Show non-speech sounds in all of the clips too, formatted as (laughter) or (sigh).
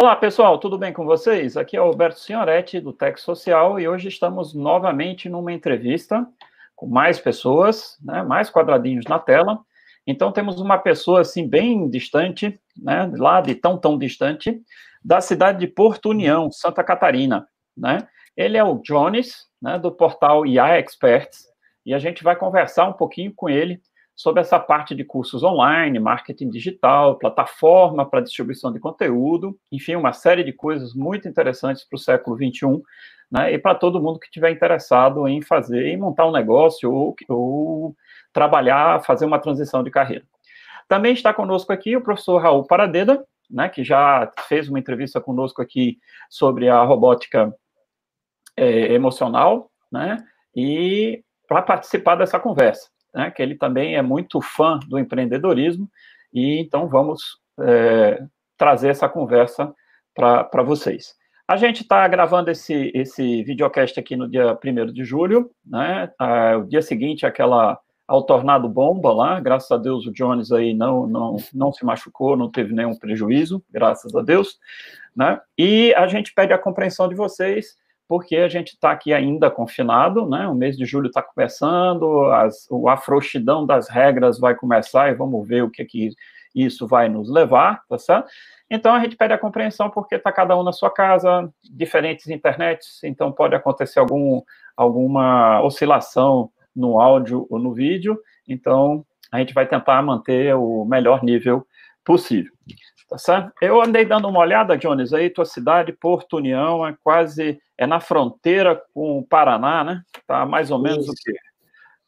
Olá, pessoal, tudo bem com vocês? Aqui é o Alberto Signoretti, do Tech Social, e hoje estamos novamente numa entrevista com mais pessoas, né, mais quadradinhos na tela. Então, temos uma pessoa, assim, bem distante, né, lá de tão, tão distante, da cidade de Porto União, Santa Catarina, né? Ele é o Jones, né, do portal IA Experts, e a gente vai conversar um pouquinho com ele sobre essa parte de cursos online, marketing digital, plataforma para distribuição de conteúdo, enfim, uma série de coisas muito interessantes para o século XXI, né, e para todo mundo que estiver interessado em fazer, em montar um negócio ou, ou trabalhar, fazer uma transição de carreira. Também está conosco aqui o professor Raul Paradeda, né, que já fez uma entrevista conosco aqui sobre a robótica é, emocional, né, e para participar dessa conversa né, que ele também é muito fã do empreendedorismo, e então vamos é, trazer essa conversa para vocês. A gente está gravando esse, esse videocast aqui no dia 1 de julho, né? O dia seguinte, aquela ao tornado bomba lá, graças a Deus o Jones aí não, não, não se machucou, não teve nenhum prejuízo, graças a Deus, né? E a gente pede a compreensão de vocês porque a gente está aqui ainda confinado, né? O mês de julho está começando, as, a frouxidão das regras vai começar e vamos ver o que, que isso vai nos levar, tá certo? Então a gente pede a compreensão porque está cada um na sua casa, diferentes internets, então pode acontecer algum, alguma oscilação no áudio ou no vídeo, então a gente vai tentar manter o melhor nível possível. Tá certo? Eu andei dando uma olhada, Jones, aí tua cidade, Porto União, é quase, é na fronteira com o Paraná, né? Tá mais ou menos Isso. o quê?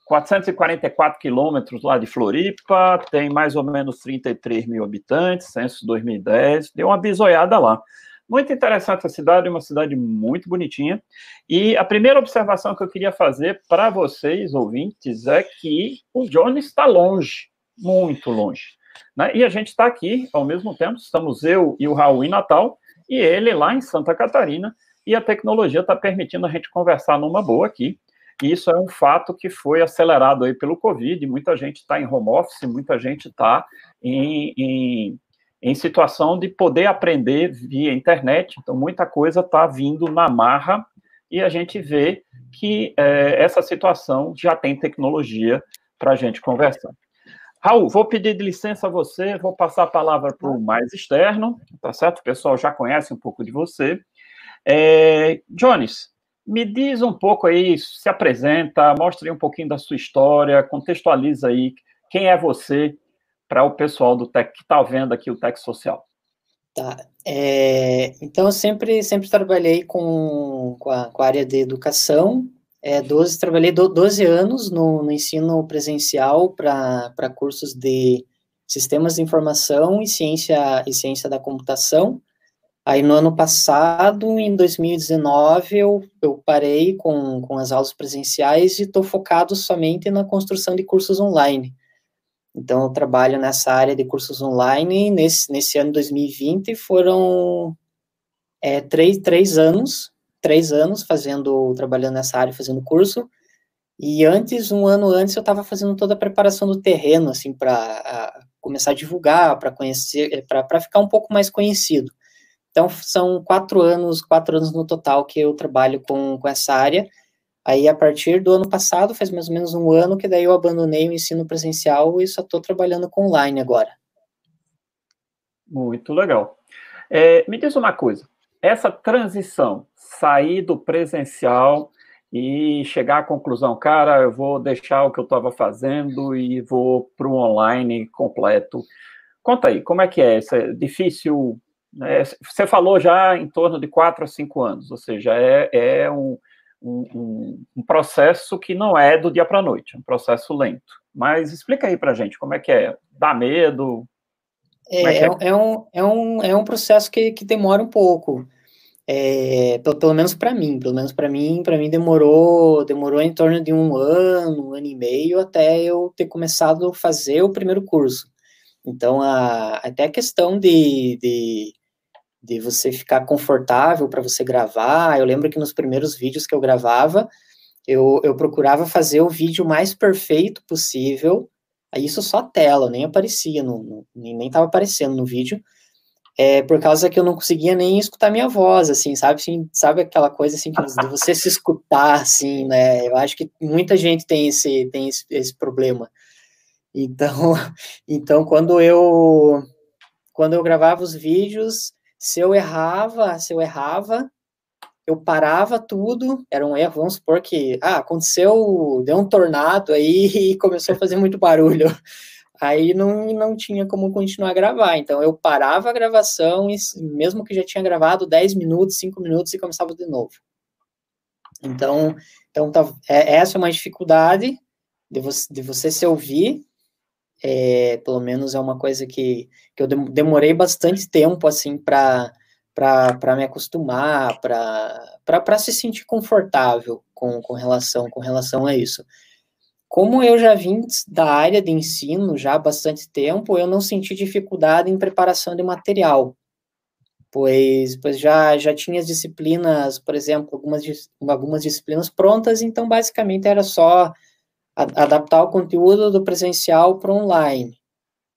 444 quilômetros lá de Floripa, tem mais ou menos 33 mil habitantes, censo 2010, deu uma bisoiada lá. Muito interessante a cidade, uma cidade muito bonitinha. E a primeira observação que eu queria fazer para vocês, ouvintes, é que o Jones está longe, muito longe. Né? E a gente está aqui, ao mesmo tempo, estamos eu e o Raul em Natal, e ele lá em Santa Catarina, e a tecnologia está permitindo a gente conversar numa boa aqui. E isso é um fato que foi acelerado aí pelo Covid, muita gente está em home office, muita gente está em, em, em, situação de poder aprender via internet, então muita coisa está vindo na marra, e a gente vê que é, essa situação já tem tecnologia para a gente conversar. Raul, vou pedir licença a você, vou passar a palavra para o mais externo, tá certo? O pessoal já conhece um pouco de você. É, Jones, me diz um pouco aí, se apresenta, mostre um pouquinho da sua história, contextualiza aí quem é você para o pessoal do Tech que está vendo aqui o Tech Social. Tá. É, então, eu sempre, sempre trabalhei com, com a, com a área de educação, é, 12, trabalhei do, 12 anos no, no ensino presencial para cursos de sistemas de informação e ciência, e ciência da computação. Aí no ano passado, em 2019, eu, eu parei com, com as aulas presenciais e estou focado somente na construção de cursos online. Então, eu trabalho nessa área de cursos online. Nesse, nesse ano 2020 foram é, três, três anos três anos fazendo, trabalhando nessa área, fazendo curso. E antes, um ano antes, eu estava fazendo toda a preparação do terreno, assim, para começar a divulgar, para conhecer, para ficar um pouco mais conhecido. Então, são quatro anos, quatro anos no total que eu trabalho com, com essa área. Aí, a partir do ano passado, faz mais ou menos um ano que daí eu abandonei o ensino presencial e só estou trabalhando com online agora. Muito legal. É, me diz uma coisa, essa transição, sair do presencial e chegar à conclusão, cara, eu vou deixar o que eu estava fazendo e vou para o online completo. Conta aí, como é que é? Isso é difícil? Né? Você falou já em torno de quatro a cinco anos, ou seja, é, é um, um, um, processo que não é do dia para a noite, é um processo lento. Mas explica aí para gente, como é que é? Dá medo? É, é, é, é, um, é, um, é um processo que, que demora um pouco. É, pelo, pelo menos para mim, pelo menos para mim, para mim demorou, demorou em torno de um ano, um ano e meio até eu ter começado a fazer o primeiro curso. Então, a, até a questão de, de, de você ficar confortável para você gravar, eu lembro que nos primeiros vídeos que eu gravava, eu, eu procurava fazer o vídeo mais perfeito possível, isso só tela, nem aparecia, no, nem estava aparecendo no vídeo, é por causa que eu não conseguia nem escutar minha voz, assim, sabe? Assim, sabe aquela coisa assim que você se escutar, assim, né? Eu acho que muita gente tem esse tem esse, esse problema. Então, (laughs) então quando eu quando eu gravava os vídeos, se eu errava, se eu errava, eu parava tudo, era um erro, vamos supor que, ah, aconteceu, deu um tornado aí (laughs) e começou a fazer muito barulho aí não, não tinha como continuar a gravar. Então eu parava a gravação, e, mesmo que já tinha gravado 10 minutos, 5 minutos, e começava de novo. Então, então tá, é, essa é uma dificuldade de você, de você se ouvir. É, pelo menos é uma coisa que, que eu demorei bastante tempo assim para para me acostumar, para se sentir confortável com, com relação com relação a isso. Como eu já vim da área de ensino já há bastante tempo, eu não senti dificuldade em preparação de material, pois, pois já, já tinha as disciplinas, por exemplo, algumas, algumas disciplinas prontas, então basicamente era só adaptar o conteúdo do presencial para online.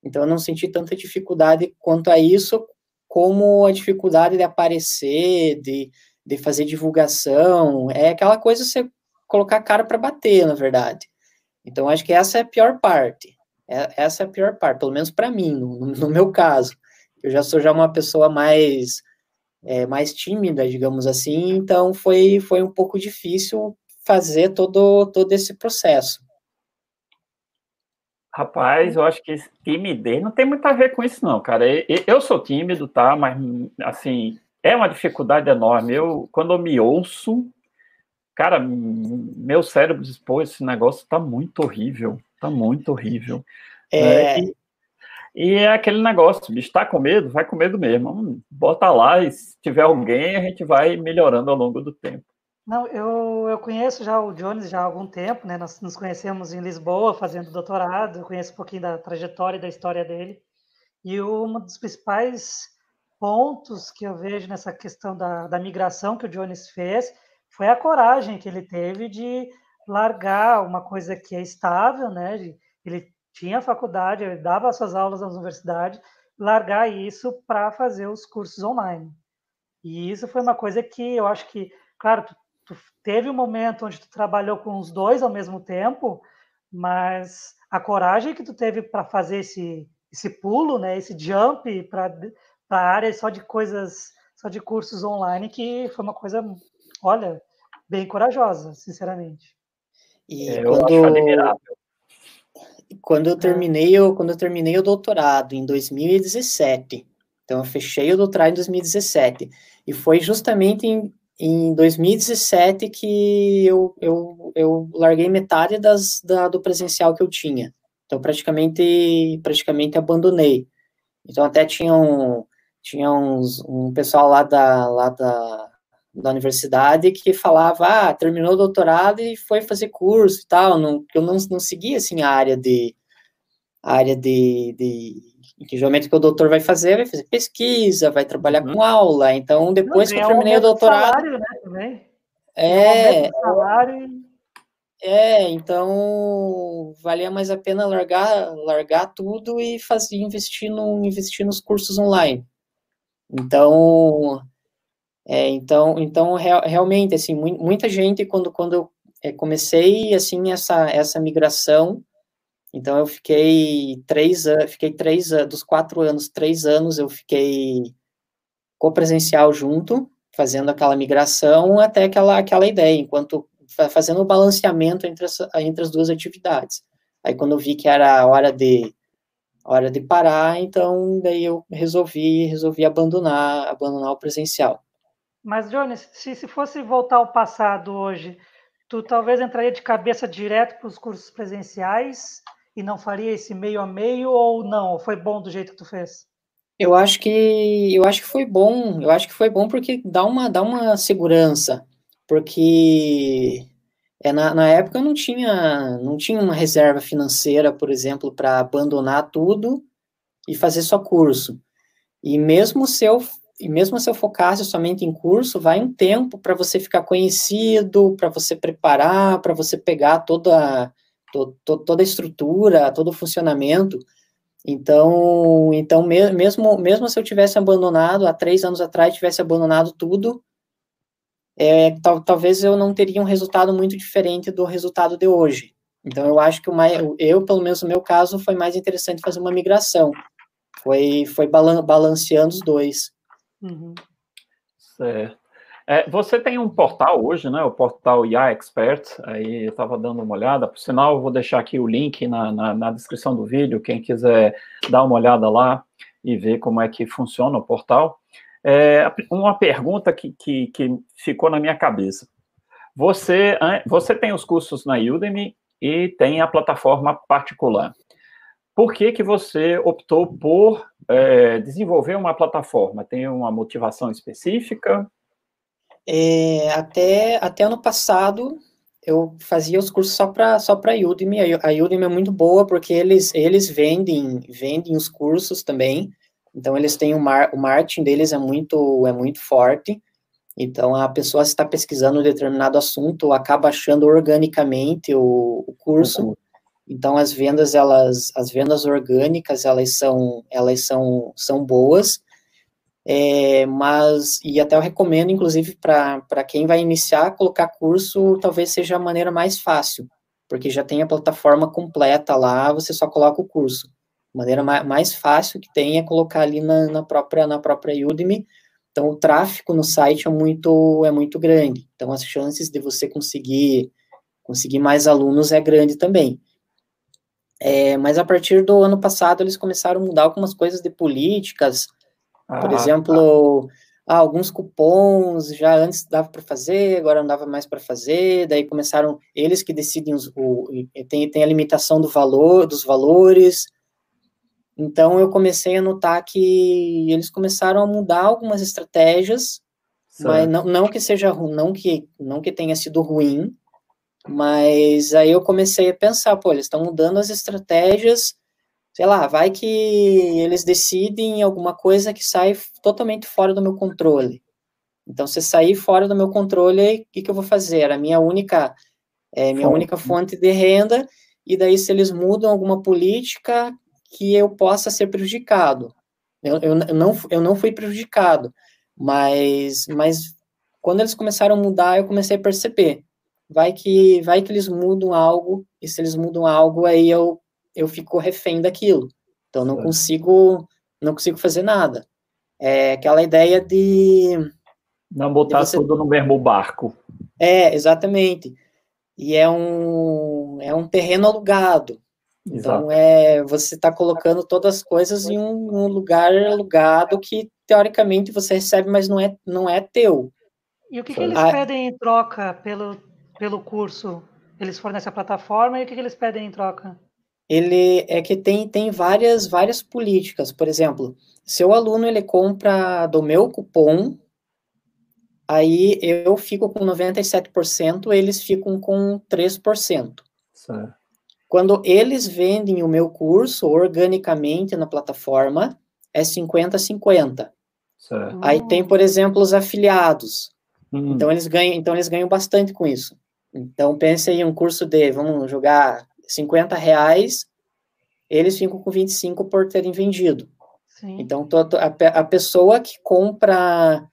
Então eu não senti tanta dificuldade quanto a isso, como a dificuldade de aparecer, de, de fazer divulgação, é aquela coisa você colocar a cara para bater, na verdade. Então, acho que essa é a pior parte. É, essa é a pior parte, pelo menos para mim, no, no, meu caso. Eu já sou já uma pessoa mais é, mais tímida, digamos assim, então foi, foi um pouco difícil fazer todo, todo esse processo. Rapaz, eu acho que timidez não tem muito a ver com isso, não, cara. Eu sou tímido, tá? Mas, assim, é uma dificuldade enorme. Eu, quando eu me ouço, Cara, meu cérebro diz, pô, esse negócio tá muito horrível, tá muito horrível. É... Né? E, e, é aquele negócio, bicho, tá com medo? Vai com medo mesmo. Bota lá e se tiver alguém, a gente vai melhorando ao longo do tempo. Não, eu, eu conheço já o Jones já há algum tempo, né? Nós nos conhecemos em Lisboa fazendo doutorado, eu conheço um pouquinho da trajetória e da história dele. E um dos principais pontos que eu vejo nessa questão da, da migração que o Jones fez foi a coragem que ele teve de largar uma coisa que é estável, né? Ele tinha faculdade, ele dava suas aulas na universidade, largar isso para fazer os cursos online. E isso foi uma coisa que eu acho que, claro, tu, tu teve um momento onde tu trabalhou com os dois ao mesmo tempo, mas a coragem que tu teve para fazer esse esse pulo, né, esse jump para a área só de coisas, só de cursos online, que foi uma coisa olha, bem corajosa, sinceramente. E é, quando, quando eu é. terminei, eu, quando eu terminei o doutorado em 2017, então eu fechei o doutorado em 2017, e foi justamente em, em 2017 que eu, eu, eu larguei metade das, da, do presencial que eu tinha. Então, praticamente, praticamente abandonei. Então, até tinha um, tinha uns, um pessoal lá da, lá da, da universidade que falava, ah, terminou o doutorado e foi fazer curso e tal, não, eu não, não seguia, assim, a área de, a área de, de que geralmente o que o doutor vai fazer, vai fazer pesquisa, vai trabalhar uhum. com aula, então depois não, que eu terminei o doutorado... Salário, né, também. É, salário... É, então valia mais a pena largar, largar tudo e fazer investir no investir nos cursos online. Então, é, então, então real, realmente, assim, muita gente, quando, quando eu é, comecei, assim, essa, essa migração, então eu fiquei três anos, fiquei três dos quatro anos, três anos eu fiquei co-presencial junto, fazendo aquela migração até aquela, aquela ideia, enquanto fazendo o balanceamento entre as, entre as duas atividades. Aí quando eu vi que era hora de hora de parar, então daí eu resolvi resolvi abandonar abandonar o presencial. Mas, Jones, se, se fosse voltar ao passado hoje, tu talvez entraria de cabeça direto para os cursos presenciais e não faria esse meio a meio ou não? Foi bom do jeito que tu fez? Eu acho que eu acho que foi bom. Eu acho que foi bom porque dá uma dá uma segurança, porque é, na, na época não tinha não tinha uma reserva financeira, por exemplo, para abandonar tudo e fazer só curso. E mesmo se eu e mesmo se eu focasse somente em curso, vai um tempo para você ficar conhecido, para você preparar, para você pegar toda, to, to, toda a estrutura, todo o funcionamento. Então, então mesmo, mesmo se eu tivesse abandonado, há três anos atrás, tivesse abandonado tudo, é, tal, talvez eu não teria um resultado muito diferente do resultado de hoje. Então, eu acho que o mais, eu, pelo menos no meu caso, foi mais interessante fazer uma migração. Foi, foi balanceando os dois. Uhum. Certo. É, você tem um portal hoje, né? O portal IA Expert. Aí eu estava dando uma olhada. Por sinal, eu vou deixar aqui o link na, na, na, descrição do vídeo. Quem quiser dar uma olhada lá e ver como é que funciona o portal. É, uma pergunta que, que, que ficou na minha cabeça. Você, você tem os cursos na Udemy e tem a plataforma particular. Por que, que você optou por é, desenvolver uma plataforma? Tem uma motivação específica? É, até, até ano passado, eu fazia os cursos só para só para Udemy. A Udemy é muito boa porque eles, eles vendem vendem os cursos também. Então eles têm o, mar, o marketing deles é muito é muito forte. Então a pessoa está pesquisando um determinado assunto acaba achando organicamente o, o curso. Uhum. Então as vendas elas as vendas orgânicas elas são elas são são boas. É, mas, e até eu recomendo, inclusive, para quem vai iniciar, colocar curso talvez seja a maneira mais fácil, porque já tem a plataforma completa lá, você só coloca o curso. A maneira mais, fácil que tem é colocar ali na, na, própria, na própria Udemy. Então, o tráfego no site é muito, é muito grande. Então, as chances de você conseguir, conseguir mais alunos é grande também. É, mas a partir do ano passado, eles começaram a mudar algumas coisas de políticas, por ah, exemplo, tá. alguns cupons já antes dava para fazer, agora não dava mais para fazer, daí começaram eles que decidem os, o, tem, tem a limitação do valor, dos valores. Então eu comecei a notar que eles começaram a mudar algumas estratégias, certo. mas não, não que seja não que não que tenha sido ruim, mas aí eu comecei a pensar, pô, eles estão mudando as estratégias sei lá, vai que eles decidem alguma coisa que sai totalmente fora do meu controle. Então, se sair fora do meu controle, o que, que eu vou fazer? A minha única, é, minha Fonte. única fonte de renda, e daí se eles mudam alguma política que eu possa ser prejudicado. Eu, eu, eu, não, eu não fui prejudicado, mas, mas quando eles começaram a mudar, eu comecei a perceber. Vai que, vai que eles mudam algo, e se eles mudam algo, aí eu eu fico refém daquilo. Então não consigo não consigo fazer nada. É aquela ideia de não botar você... tudo no mesmo barco. É, exatamente. E é um é um terreno alugado. Então é você está colocando todas as coisas em um, um, lugar alugado que teoricamente você recebe, mas não é não é teu. E o que, que eles ah, pedem em troca pelo pelo curso? Eles fornecem a plataforma e o que, que eles pedem em troca? Ele é que tem, tem várias, várias políticas. Por exemplo, se o aluno ele compra do meu cupom, aí eu fico com 97%, eles ficam com 3%. Certo. Quando eles vendem o meu curso organicamente na plataforma, é 50-50. Aí tem, por exemplo, os afiliados. Uhum. Então eles ganham, então eles ganham bastante com isso. Então pense aí um curso de, vamos jogar 50 reais, eles ficam com 25 por terem vendido. Sim. Então, a, a pessoa que compra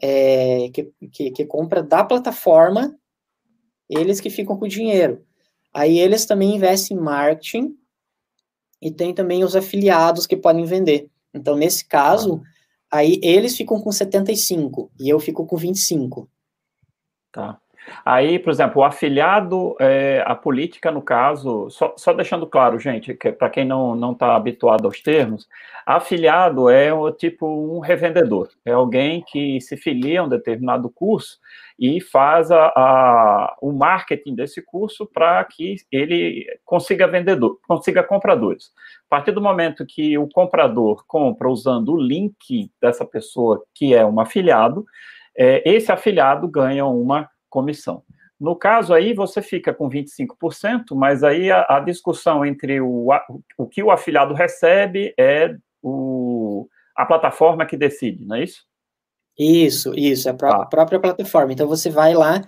é, que, que, que, compra da plataforma, eles que ficam com o dinheiro. Aí eles também investem em marketing e tem também os afiliados que podem vender. Então, nesse caso, aí eles ficam com 75 e eu fico com 25. Tá. Aí, por exemplo, o afiliado, é, a política, no caso, só, só deixando claro, gente, que para quem não está habituado aos termos, afiliado é o tipo um revendedor, é alguém que se filia a um determinado curso e faz a, a o marketing desse curso para que ele consiga vendedor, consiga compradores. A partir do momento que o comprador compra usando o link dessa pessoa que é um afiliado, é, esse afiliado ganha uma comissão. No caso aí, você fica com 25%, mas aí a, a discussão entre o, o que o afiliado recebe é o, a plataforma que decide, não é isso? Isso, isso, é a pró ah. própria plataforma. Então, você vai lá,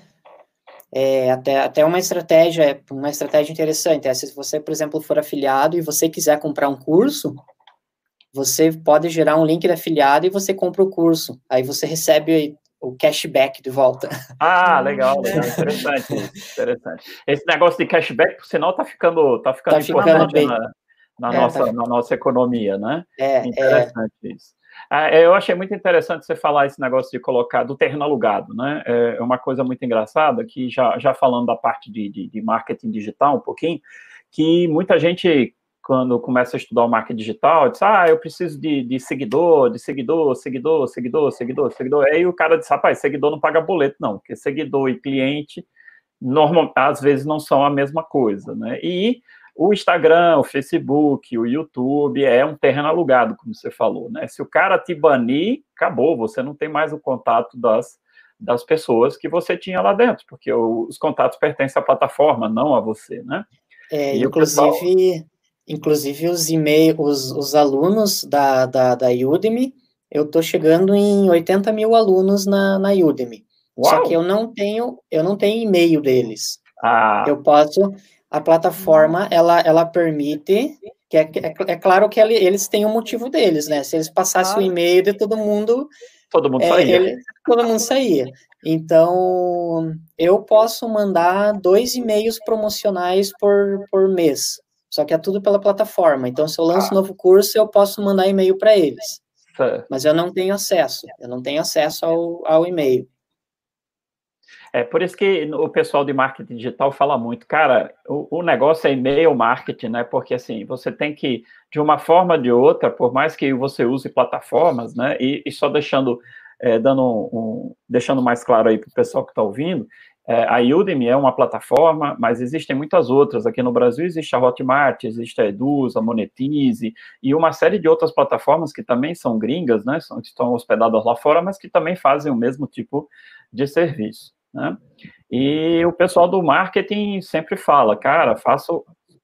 é, até, até uma estratégia, uma estratégia interessante, é se você, por exemplo, for afiliado e você quiser comprar um curso, você pode gerar um link de afiliado e você compra o curso, aí você recebe o cashback de volta. Ah, legal, legal. interessante, interessante. Esse negócio de cashback, por sinal, tá ficando, tá ficando, tá ficando bem. na, na é, nossa, tá... na nossa economia, né? É, interessante é. isso. Ah, é, eu achei muito interessante você falar esse negócio de colocar do terreno alugado, né? É uma coisa muito engraçada que já, já falando da parte de, de, de marketing digital um pouquinho, que muita gente quando começa a estudar o marketing digital, diz, ah, eu preciso de, de seguidor, de seguidor, seguidor, seguidor, seguidor, seguidor. Aí o cara diz, rapaz, seguidor não paga boleto, não, porque seguidor e cliente, normal, às vezes, não são a mesma coisa, né? E o Instagram, o Facebook, o YouTube é um terreno alugado, como você falou, né? Se o cara te banir, acabou, você não tem mais o contato das, das pessoas que você tinha lá dentro, porque os contatos pertencem à plataforma, não a você, né? É, e inclusive... Inclusive, os e-mails, os, os alunos da, da, da Udemy, eu estou chegando em 80 mil alunos na, na Udemy. Uau. Só que eu não tenho, eu não tenho e-mail deles. Ah. Eu posso, a plataforma, ela, ela permite, que é, é, é claro que eles têm o um motivo deles, né? Se eles passassem ah. o e-mail de todo mundo, todo mundo é, saía. Ele, todo mundo saía. Então, eu posso mandar dois e-mails promocionais por, por mês. Só que é tudo pela plataforma. Então, se eu lanço ah. um novo curso, eu posso mandar e-mail para eles. Mas eu não tenho acesso. Eu não tenho acesso ao, ao e-mail. É por isso que o pessoal de marketing digital fala muito, cara, o, o, negócio é e-mail marketing, né? Porque assim, você tem que, de uma forma ou de outra, por mais que você use plataformas, né? E, e só deixando, é, dando um, deixando mais claro aí para o pessoal que está ouvindo, é, a Udemy é uma plataforma, mas existem muitas outras. Aqui no Brasil existe a Hotmart, existe a Eduz, a Monetize e uma série de outras plataformas que também são gringas, né? São, que estão hospedadas lá fora, mas que também fazem o mesmo tipo de serviço, né? E o pessoal do marketing sempre fala, cara, faça,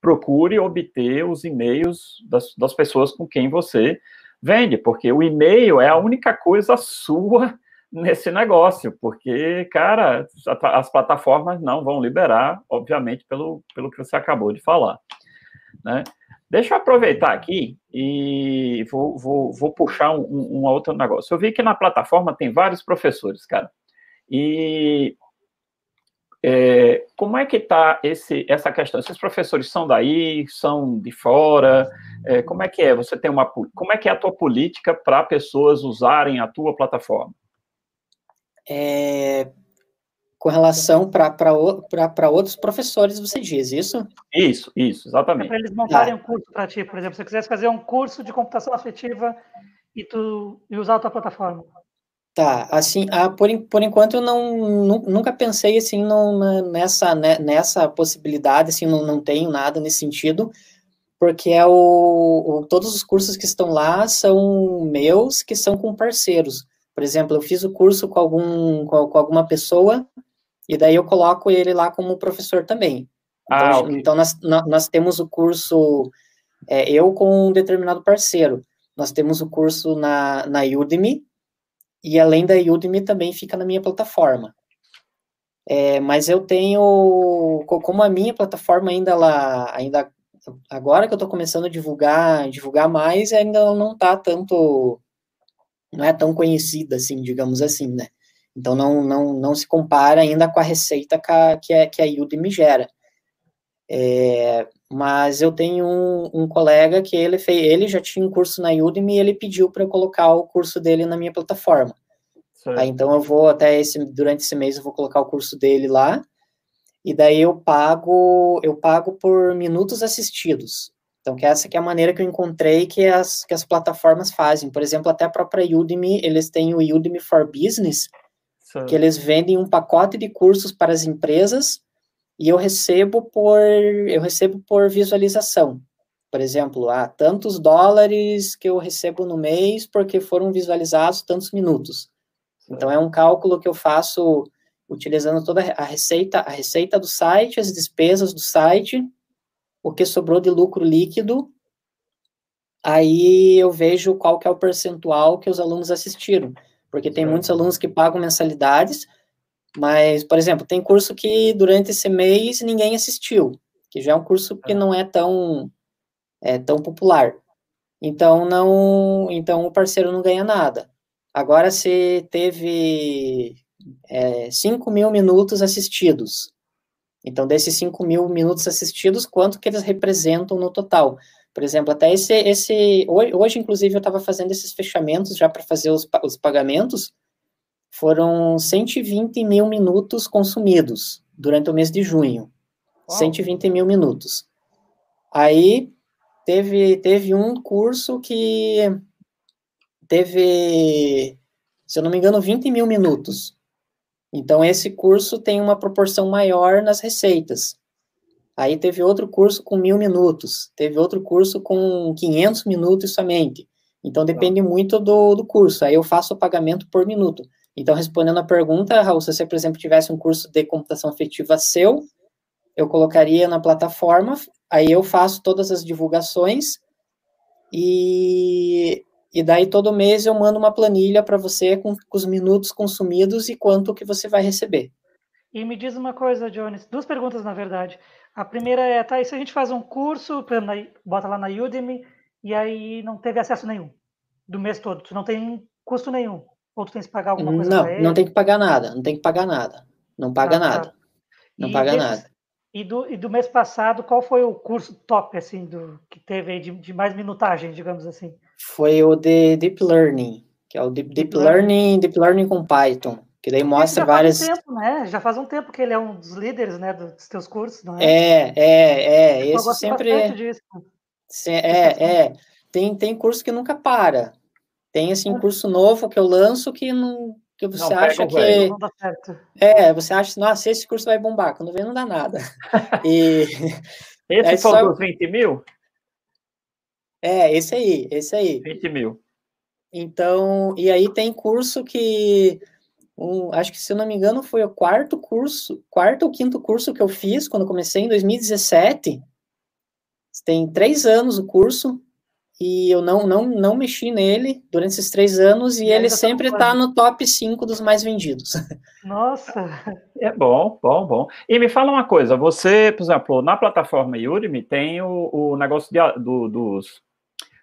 procure obter os e-mails das, das pessoas com quem você vende, porque o e-mail é a única coisa sua nesse negócio, porque, cara, as plataformas não vão liberar, obviamente, pelo, pelo que você acabou de falar. Né? Deixa eu aproveitar aqui e vou, vou, vou puxar um, um, outro negócio. Eu vi que na plataforma tem vários professores, cara. E é, como é que está essa questão? Esses professores são daí, são de fora? É, como é que é? Você tem uma como é que é a tua política para pessoas usarem a tua plataforma? É, com relação para outros professores, você diz isso? Isso, isso, exatamente. É para eles montarem tá. um curso para ti, por exemplo, se você quisesse fazer um curso de computação afetiva e tu e usar a tua plataforma. Tá, assim, ah, por, por enquanto eu não, nunca pensei assim no, nessa, né, nessa possibilidade, assim, não, não tenho nada nesse sentido, porque é o, o, todos os cursos que estão lá são meus, que são com parceiros. Por exemplo, eu fiz o curso com, algum, com, com alguma pessoa, e daí eu coloco ele lá como professor também. Então, ah, okay. então nós, nós temos o curso, é, eu com um determinado parceiro. Nós temos o curso na, na Udemy, e além da Udemy também fica na minha plataforma. É, mas eu tenho, como a minha plataforma ainda, ela, ainda agora que eu estou começando a divulgar, divulgar mais, ainda não está tanto não é tão conhecida assim, digamos assim, né? Então não, não, não se compara ainda com a receita que a, que a, que a Udemy gera. É, mas eu tenho um, um, colega que ele fez, ele já tinha um curso na Udemy e ele pediu para eu colocar o curso dele na minha plataforma. Aí, então eu vou até esse durante esse mês eu vou colocar o curso dele lá e daí eu pago eu pago por minutos assistidos. Então, que essa que é a maneira que eu encontrei que as, que as plataformas fazem. Por exemplo, até a própria Udemy, eles têm o Udemy for Business, Sim. que eles vendem um pacote de cursos para as empresas e eu recebo por eu recebo por visualização. Por exemplo, há tantos dólares que eu recebo no mês porque foram visualizados tantos minutos. Sim. Então é um cálculo que eu faço utilizando toda a receita, a receita do site, as despesas do site o que sobrou de lucro líquido, aí eu vejo qual que é o percentual que os alunos assistiram, porque tem muitos alunos que pagam mensalidades, Mas, por exemplo, tem curso que durante esse mês ninguém assistiu, que já é um curso que é. não é tão, é, tão popular. Então, não, então o parceiro não ganha nada. Agora, se teve é, 5 mil minutos assistidos, então, desses 5 mil minutos assistidos, quanto que eles representam no total? Por exemplo, até esse, esse hoje, inclusive, eu estava fazendo esses fechamentos já para fazer os, os pagamentos, foram 120 mil minutos consumidos durante o mês de junho. Uau. 120 mil minutos. Aí, teve, teve um curso que teve, se eu não me engano, 20 mil minutos. Então, esse curso tem uma proporção maior nas receitas. Aí teve outro curso com mil minutos, teve outro curso com 500 minutos somente. Então depende ah. muito do, do curso. Aí eu faço o pagamento por minuto. Então, respondendo a pergunta, Raul, se você, por exemplo, tivesse um curso de computação afetiva seu, eu colocaria na plataforma, aí eu faço todas as divulgações e, e daí todo mês eu mando uma planilha para você com, com os minutos consumidos e quanto que você vai receber. E me diz uma coisa, Jones, duas perguntas na verdade. A primeira é, tá, e se a gente faz um curso, bota lá na Udemy, e aí não teve acesso nenhum, do mês todo, tu não tem custo nenhum, ou tu tem que pagar alguma coisa Não, não tem que pagar nada, não tem que pagar nada, não paga ah, tá. nada, não e paga desses, nada. E do, e do mês passado, qual foi o curso top, assim, do que teve aí de, de mais minutagem, digamos assim? Foi o de Deep Learning, que é o Deep, Deep, Deep Learning, Learning, Deep Learning com Python. Que daí mostra já várias. Faz um tempo, né? Já faz um tempo que ele é um dos líderes, né, dos teus cursos, não é? É, é, é. Esse sempre. Disso. É, é. Tem, tem curso que nunca para. Tem assim é. curso novo que eu lanço que não que você não, acha que não dá certo. é, você acha, nossa, esse curso vai bombar, quando vem não dá nada. (laughs) E esse (laughs) é foi só... dos 20 mil? É, esse aí, esse aí. 20 mil. Então, e aí tem curso que um, acho que se eu não me engano foi o quarto curso, quarto ou quinto curso que eu fiz quando comecei em 2017. Tem três anos o curso e eu não não, não mexi nele durante esses três anos e, e ele sempre está no top 5 dos mais vendidos. (laughs) Nossa! É bom, bom, bom. E me fala uma coisa, você, por exemplo, na plataforma Udemy tem o, o negócio de, do, dos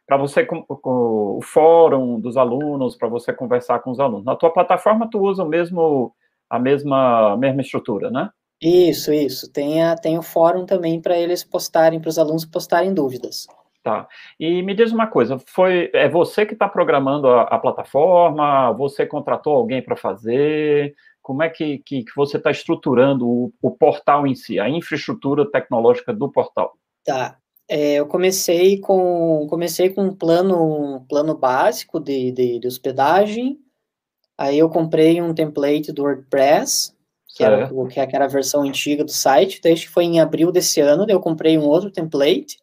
para você com, com, o fórum dos alunos, para você conversar com os alunos. Na tua plataforma tu usa o mesmo a mesma mesma estrutura, né? Isso, isso. Tem, a, tem o fórum também para eles postarem, para os alunos postarem dúvidas. Tá. E me diz uma coisa, foi é você que está programando a, a, plataforma? Você contratou alguém para fazer? Como é que, que, que você está estruturando o, o portal em si, a infraestrutura tecnológica do portal? Tá. É, eu comecei com comecei com um plano um plano básico de, de, de, hospedagem. Aí eu comprei um template do WordPress, que era, que era a versão antiga do site. Daí foi em abril desse ano. Eu comprei um outro template,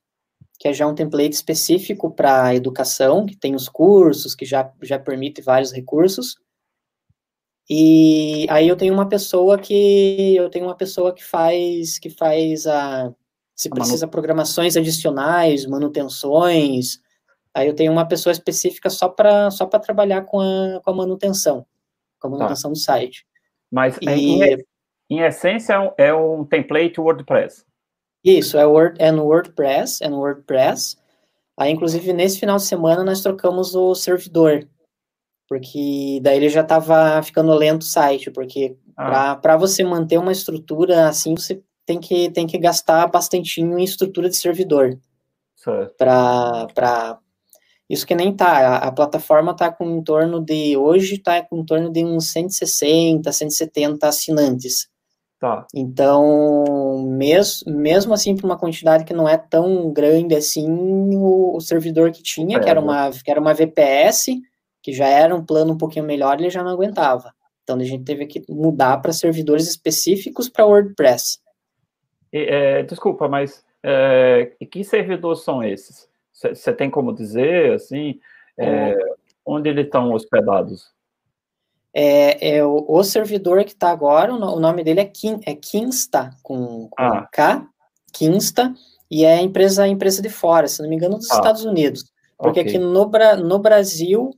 que é já um template específico para educação, que tem os cursos, que já, já permite vários recursos. E aí eu tenho uma pessoa que eu tenho uma pessoa que faz que faz a se precisa manu... programações adicionais, manutenções, aí eu tenho uma pessoa específica só para só trabalhar com a, com a manutenção, com a tá. manutenção tá. do site. Mas, e... em, em essência, é um template WordPress. Isso, é, Word, é no WordPress, é no WordPress. Aí, inclusive, nesse final de semana, nós trocamos o servidor, porque daí ele já estava ficando lento o site, porque ah. para você manter uma estrutura assim, você tem que, tem que gastar bastante em estrutura de servidor. Para isso que nem tá, a, a, plataforma tá com em torno de, hoje tá com em torno de uns 160, 170 assinantes. Tá. Então, mes, mesmo assim, para uma quantidade que não é tão grande assim, o, o servidor que tinha, é, que, era uma, que era uma VPS, que já era um plano um pouquinho melhor, ele já não aguentava. Então, a gente teve que mudar para servidores específicos para WordPress. É, desculpa, mas é, que servidores são esses? Você tem como dizer, assim, é, onde eles estão hospedados? É, é o, o, servidor que está agora, o, nome dele é, Kin, é Kinsta, com, com ah. K, Kinsta, e é a empresa, a empresa de fora, se não me engano, dos ah. Estados Unidos. Porque okay. aqui no, no Brasil,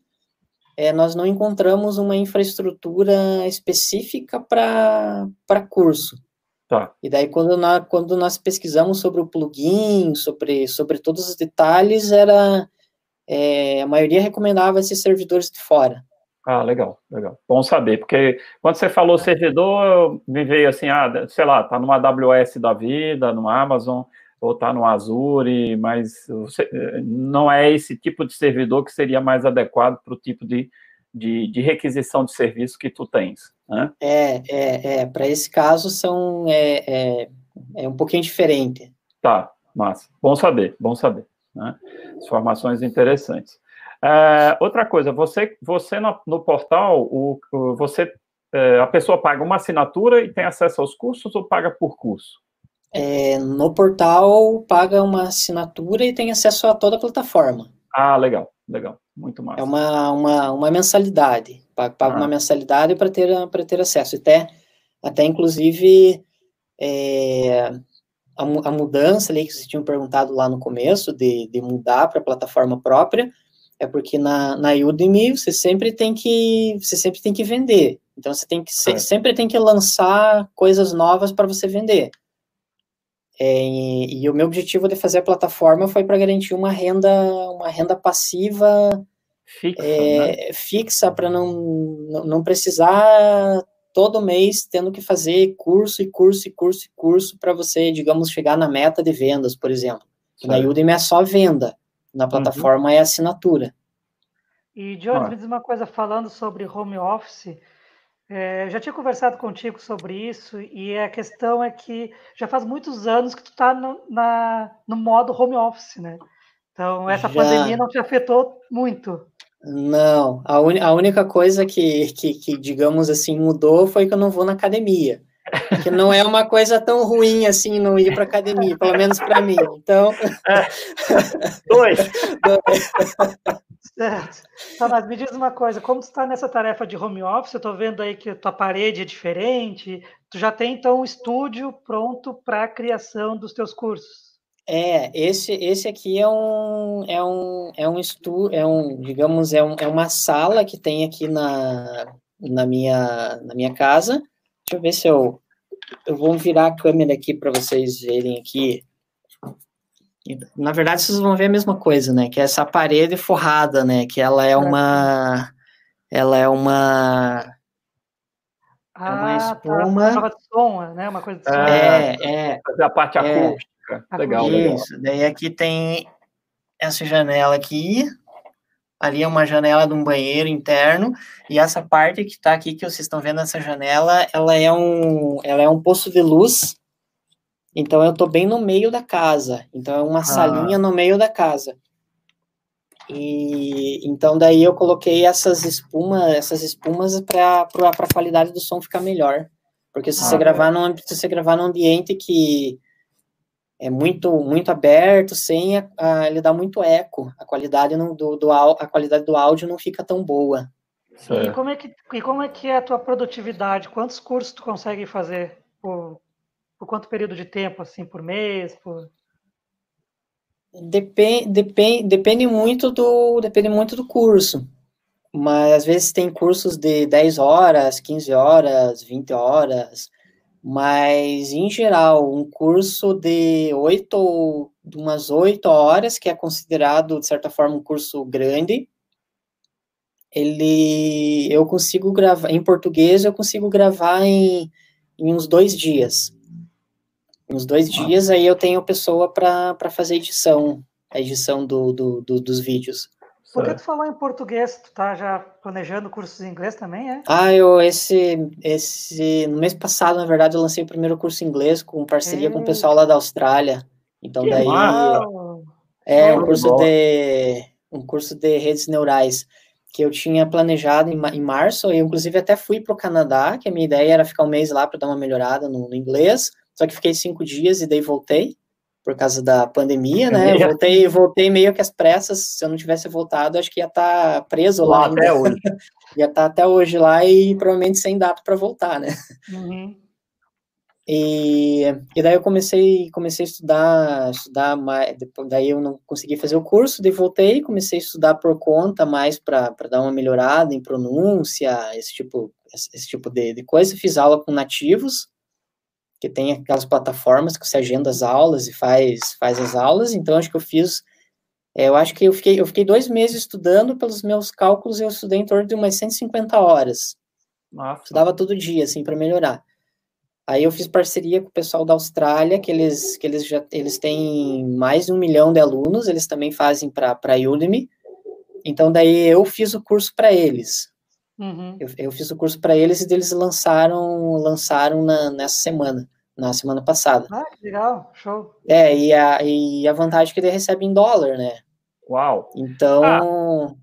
é, nós não encontramos uma infraestrutura específica para curso. Tá. E daí, quando nós, quando nós pesquisamos sobre o plugin, sobre, sobre todos os detalhes, era é, a maioria recomendava esses servidores de fora. Ah, legal, legal. Bom saber, porque quando você falou servidor, me veio assim, ah, sei lá, tá numa AWS da vida, no Amazon, ou tá no Azure, mas não é esse tipo de servidor que seria mais adequado para o tipo de, de, de, requisição de serviço que tu tens, né? É, é, é para esse caso são, é, é, é um pouquinho diferente. Tá, massa. Bom saber, bom saber, né? Informações interessantes. É, outra coisa, você, você no, no portal, o, você, é, a pessoa paga uma assinatura e tem acesso aos cursos ou paga por curso? É, no portal, paga uma assinatura e tem acesso a toda a plataforma. Ah, legal, legal, muito mais. É uma, uma, uma mensalidade, paga, paga ah. uma mensalidade para ter, ter acesso. Até, até inclusive, é, a, a mudança ali que vocês tinham perguntado lá no começo, de, de mudar para a plataforma própria, é porque na, na Udemy você sempre tem que você sempre tem que vender. Então você tem que é. sempre tem que lançar coisas novas para você vender. É, e, e, o meu objetivo de fazer a plataforma foi para garantir uma renda uma renda passiva fixa, é, né? fixa para não, não precisar todo mês tendo que fazer curso e curso e curso e curso para você, digamos, chegar na meta de vendas, por exemplo. Na Udemy é só venda. Na uhum. plataforma uhum. é assinatura. E, Jones, ah. me diz uma coisa, falando sobre home office, é, já tinha conversado contigo sobre isso, e a questão é que já faz muitos anos que tu está no, na, no modo home office, né? Então, essa já. pandemia não te afetou muito. Não, a, un, a única coisa que, que, que, digamos assim, mudou foi que eu não vou na academia que não é uma coisa tão ruim assim não ir para academia, pelo menos para mim. Então, é. (laughs) dois. certo. Tá, mas me diz uma coisa, como tu está nessa tarefa de home office, eu estou vendo aí que a tua parede é diferente, tu já tem então um estúdio pronto para a criação dos teus cursos? É, esse, esse aqui é um é um é um estu, é um digamos é, um, é uma sala que tem aqui na, na minha na minha casa Deixa eu ver se eu. Eu vou virar a câmera aqui para vocês verem aqui. Na verdade, vocês vão ver a mesma coisa, né? Que é essa parede forrada, né? Que ela é uma. Ela é uma. É uma ah, tá. espuma. Tá. De som, né? Uma coisa de som. É, é. Fazer a parte é, acústica. Legal, Isso. Legal. Daí aqui tem essa janela aqui, ali é uma janela de um banheiro interno, e essa parte que está aqui, que vocês estão vendo essa janela, ela é um, ela é um poço de luz, então eu estou bem no meio da casa, então é uma ah. salinha no meio da casa. E então daí eu coloquei essas espumas, essas espumas para a qualidade do som ficar melhor. Porque se ah, você gravar num, se você gravar num ambiente que é muito muito aberto, sem a, a, ele dá muito eco. A qualidade não, do, do a qualidade do áudio não fica tão boa. E como é que e como é que é a tua produtividade? Quantos cursos tu consegue fazer por, por quanto período de tempo assim por mês, por Depende, depende, depende muito do depende muito do curso. Mas às vezes tem cursos de 10 horas, 15 horas, 20 horas. Mas, em geral, um curso de oito, umas oito horas, que é considerado, de certa forma, um curso grande, ele, eu consigo gravar, em português, eu consigo gravar em, em uns dois dias. Em uns dois dias, aí eu tenho pessoa para fazer edição, a edição do, do, do dos vídeos. Por que tu falou em português? Tu tá já planejando cursos em inglês também, é? Ah, eu esse, esse no mês passado, na verdade, eu lancei o primeiro curso em inglês com parceria com o pessoal lá da Austrália. Então que daí mal. é um curso de um curso de redes neurais que eu tinha planejado em, em março. Eu inclusive até fui para o Canadá, que a minha ideia era ficar um mês lá para dar uma melhorada no, no inglês. Só que fiquei cinco dias e daí voltei por causa da pandemia, né? Eu voltei, voltei meio que às pressas. Se eu não tivesse voltado, acho que ia estar tá preso lá, lá até hoje. (laughs) ia estar tá até hoje lá e provavelmente sem data para voltar, né? Uhum. E, e daí eu comecei, comecei a estudar, estudar mais, daí eu não consegui fazer o curso, daí voltei, comecei a estudar por conta mais para dar uma melhorada em pronúncia, esse tipo, esse tipo de, de coisa. Fiz aula com nativos, que tem aquelas plataformas que você agenda as aulas e faz, faz as aulas, então acho que eu fiz, é, eu acho que eu fiquei, eu fiquei dois meses estudando, pelos meus cálculos eu estudei em torno de umas 150 horas. Nossa. Estudava todo dia, assim, para melhorar. Aí eu fiz parceria com o pessoal da Austrália, que eles, que eles já eles têm mais de um milhão de alunos, eles também fazem para a Udemy. Então, daí eu fiz o curso para eles. Uhum. Eu, eu, fiz o curso para eles e eles lançaram lançaram na, nessa semana, na semana passada. Ah, que legal, show. É, e a, e a vantagem é que ele recebe em dólar, né? Uau! Então. Ah,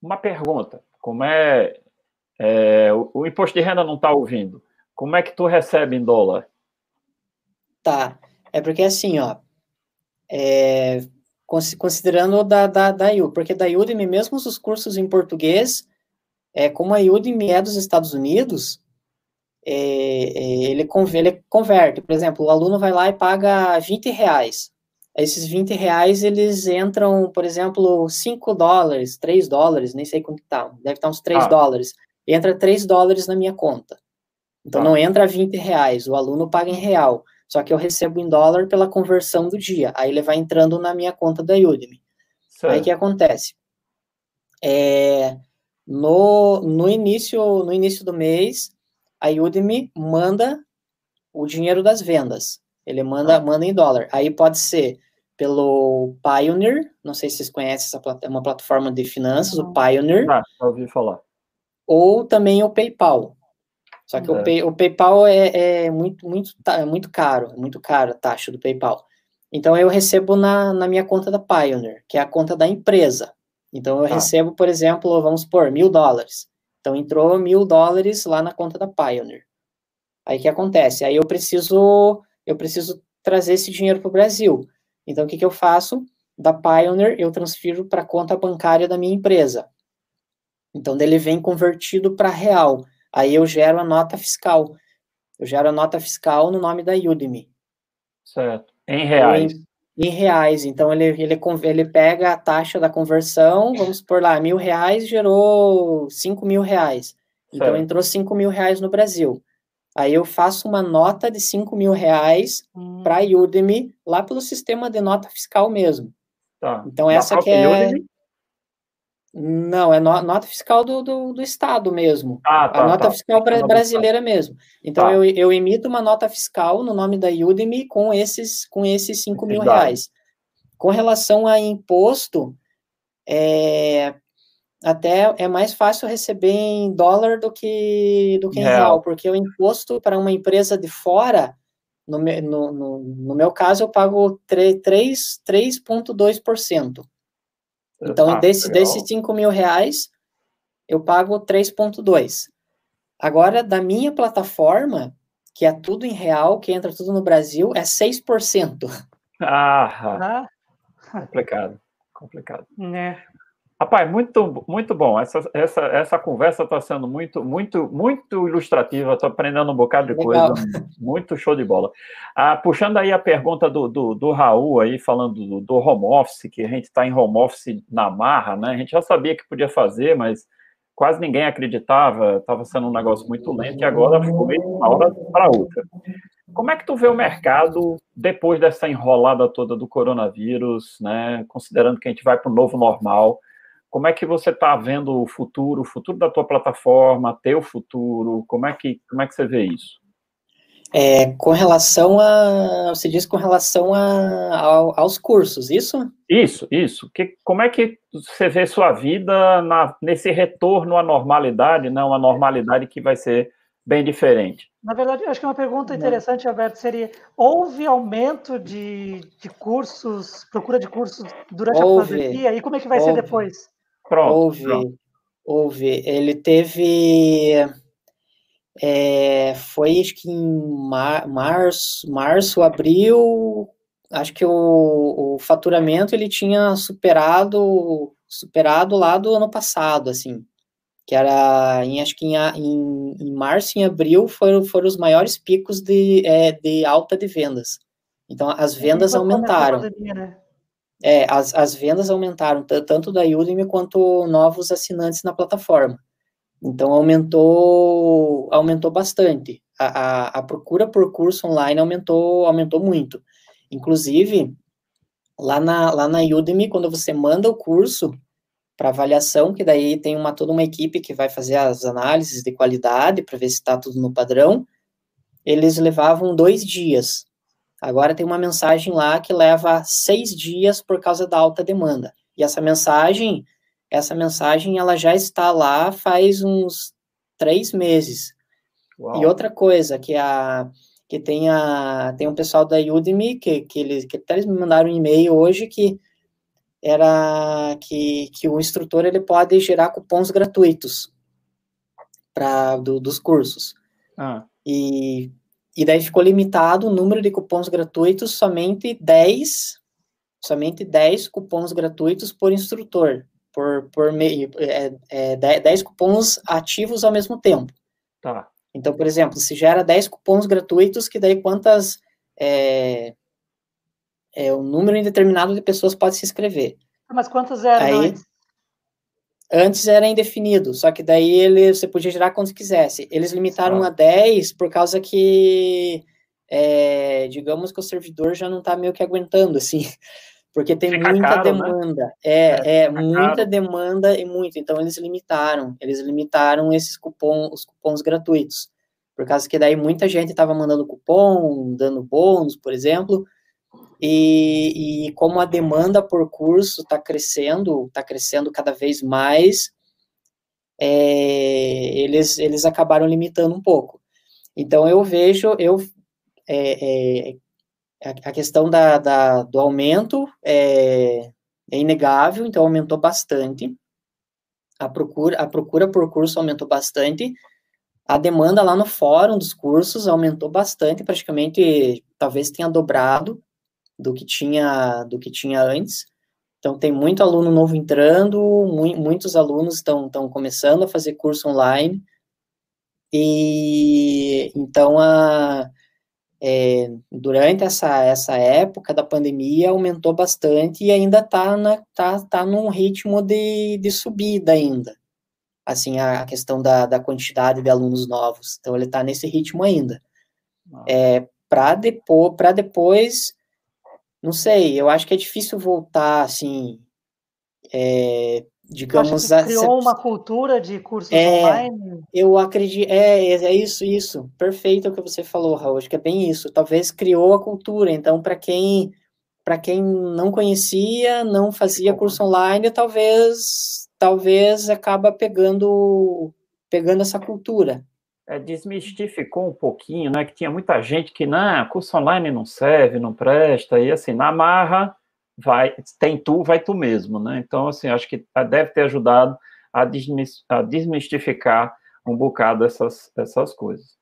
uma pergunta: como é. é o, o imposto de renda não está ouvindo? Como é que tu recebe em dólar? Tá. É porque assim, ó. É, considerando da, da, da Udemy, porque da Udemy, mesmo os cursos em português, é, como a Udemy é dos Estados Unidos, é, é, ele, ele converte. Por exemplo, o aluno vai lá e paga 20 reais. Esses 20 reais, eles entram, por exemplo, 5 dólares, 3 dólares, nem sei quanto tá, deve estar uns 3 ah. dólares. Entra 3 dólares na minha conta. Então, tá. não entra 20 reais, o aluno paga em real, só que eu recebo em dólar pela conversão do dia. Aí ele vai entrando na minha conta da Udemy. Certo. Aí o que acontece? É, no, no, início, no início do mês, a Udemy manda o dinheiro das vendas. Ele manda, ah. manda em dólar. Aí pode ser pelo Pioneer, não sei se vocês conhecem, essa é uma plataforma de finanças, o Pioneer. Ah, já ouvi falar. Ou também o PayPal. Só que é. o, Pay, o, PayPal é, é, muito, muito, é muito caro, muito caro a taxa do PayPal. Então eu recebo na, na minha conta da Pioneer, que é a conta da empresa. Então eu ah. recebo, por exemplo, vamos por mil dólares. Então entrou mil dólares lá na conta da Pioneer. Aí o que acontece? Aí eu preciso, eu preciso trazer esse dinheiro para o Brasil. Então o que, que eu faço? Da Pioneer eu transfiro para a conta bancária da minha empresa. Então ele vem convertido para real. Aí eu gero a nota fiscal. Eu gero a nota fiscal no nome da Udemy. Certo. Em reais. Em, em, reais. Então, ele, ele, ele pega a taxa da conversão, vamos por lá, mil reais, gerou cinco mil reais. Então, certo. entrou cinco mil reais no Brasil. Aí eu faço uma nota de cinco mil reais hum. para a Udemy, lá pelo sistema de nota fiscal mesmo. Tá. Então, essa que é... Udemy? Não, é no, nota fiscal do, do, do, Estado mesmo. Ah, tá, a nota tá. fiscal bra brasileira mesmo. Então, tá. eu, eu emito uma nota fiscal no nome da Udemy com esses, com esses 5 mil reais. Com relação a imposto, é, até é mais fácil receber em dólar do que, do que em real, real porque o imposto para uma empresa de fora, no, no, no, no meu caso, eu pago 3,2%. Então, ah, desse, desses 5 mil reais, eu pago 3,2. Agora, da minha plataforma, que é tudo em real, que entra tudo no Brasil, é 6%. Ah, ah. complicado, complicado. É. Rapaz, muito, muito bom. Essa, essa, essa conversa está sendo muito, muito, muito ilustrativa. Estou aprendendo um bocado de Legal. coisa. Muito show de bola. Ah, puxando aí a pergunta do, do, do Raul aí, falando do, do, home office, que a gente está em home office na marra, né? A gente já sabia que podia fazer, mas quase ninguém acreditava. Estava sendo um negócio muito lento e agora ficou meio de uma hora para outra. Como é que tu vê o mercado depois dessa enrolada toda do coronavírus, né? Considerando que a gente vai para o novo normal. Como é que você está vendo o futuro, o futuro da tua plataforma, teu futuro? Como é que, como é que você vê isso? É, com relação a. Você diz com relação a, a, aos cursos, isso? Isso, isso. Que, como é que você vê sua vida na, nesse retorno à normalidade, né? uma normalidade que vai ser bem diferente? Na verdade, acho que uma pergunta interessante, Alberto, seria: houve aumento de, de cursos, procura de cursos durante houve, a pandemia? E como é que vai houve. ser depois? Pronto. Houve, pronto. houve. Ele teve. É, foi acho que em mar, março, março, abril, acho que o, o faturamento ele tinha superado superado lá do ano passado, assim, que era, em, acho que em, em, em março e abril foram, foram os maiores picos de, é, de alta de vendas. Então, as vendas aumentaram. Pandemia, né? É, as, as vendas aumentaram, tanto da Udemy quanto novos assinantes na plataforma. Então, aumentou, aumentou bastante. A, a, a, procura por curso online aumentou, aumentou muito. Inclusive, lá na, lá na Udemy, quando você manda o curso para avaliação, que daí tem uma, toda uma equipe que vai fazer as análises de qualidade para ver se está tudo no padrão, eles levavam dois dias Agora tem uma mensagem lá que leva seis dias por causa da alta demanda. E essa mensagem, essa mensagem, ela já está lá faz uns três meses. Uau. E outra coisa que a que tem a tem um pessoal da Udemy que que eles que até eles me mandaram um e-mail hoje que era que, que o instrutor ele pode gerar cupons gratuitos para do, dos cursos. Ah. E e daí ficou limitado o número de cupons gratuitos, somente 10, somente 10 cupons gratuitos por instrutor, por, por meio, é, é, 10 cupons ativos ao mesmo tempo. Tá. Então, por exemplo, se gera 10 cupons gratuitos, que daí quantas, é, é o número indeterminado de pessoas pode se inscrever. Mas quantos eram Aí, antes? Antes era indefinido, só que daí ele, você podia gerar quantos quisesse. Eles limitaram a 10 por causa que, é, digamos que o servidor já não está meio que aguentando, assim, (laughs) porque tem Fica muita caro, né? demanda. Né? É, é, é muita caro. demanda e muito. Então eles limitaram, eles limitaram esses cupons, os cupons gratuitos. Por causa que daí muita gente estava mandando cupom, dando bônus, por exemplo, e, e como a demanda por curso está crescendo, está crescendo cada vez mais, é, eles, eles acabaram limitando um pouco. Então, eu vejo, eu, é, é, a questão da, da, do aumento é, é inegável, então aumentou bastante. A procura, a procura por curso aumentou bastante. A demanda lá no fórum dos cursos aumentou bastante, praticamente, talvez tenha dobrado do que tinha do que tinha antes. Então tem muito aluno novo entrando, mu muitos alunos estão estão começando a fazer curso online e então a é, durante essa, essa época da pandemia aumentou bastante e ainda está tá, tá num ritmo de, de subida ainda, assim, a, questão da, da quantidade de alunos novos, então ele está nesse ritmo ainda. É, para depois, depois não sei, eu acho que é difícil voltar, assim, é, digamos... Que criou uma cultura de cursos é, online? Eu acredito, é, é isso, isso, perfeito o que você falou, Raul, acho que é bem isso, talvez criou a cultura, então, para quem para quem não conhecia, não fazia curso online, talvez talvez acaba pegando pegando essa cultura é, desmistificou um pouquinho, né? Que tinha muita gente que, não, curso online não serve, não presta, e assim, na marra, vai, tem tu, vai tu mesmo, né? Então, assim, acho que deve ter ajudado a, desmistificar um bocado essas, essas coisas.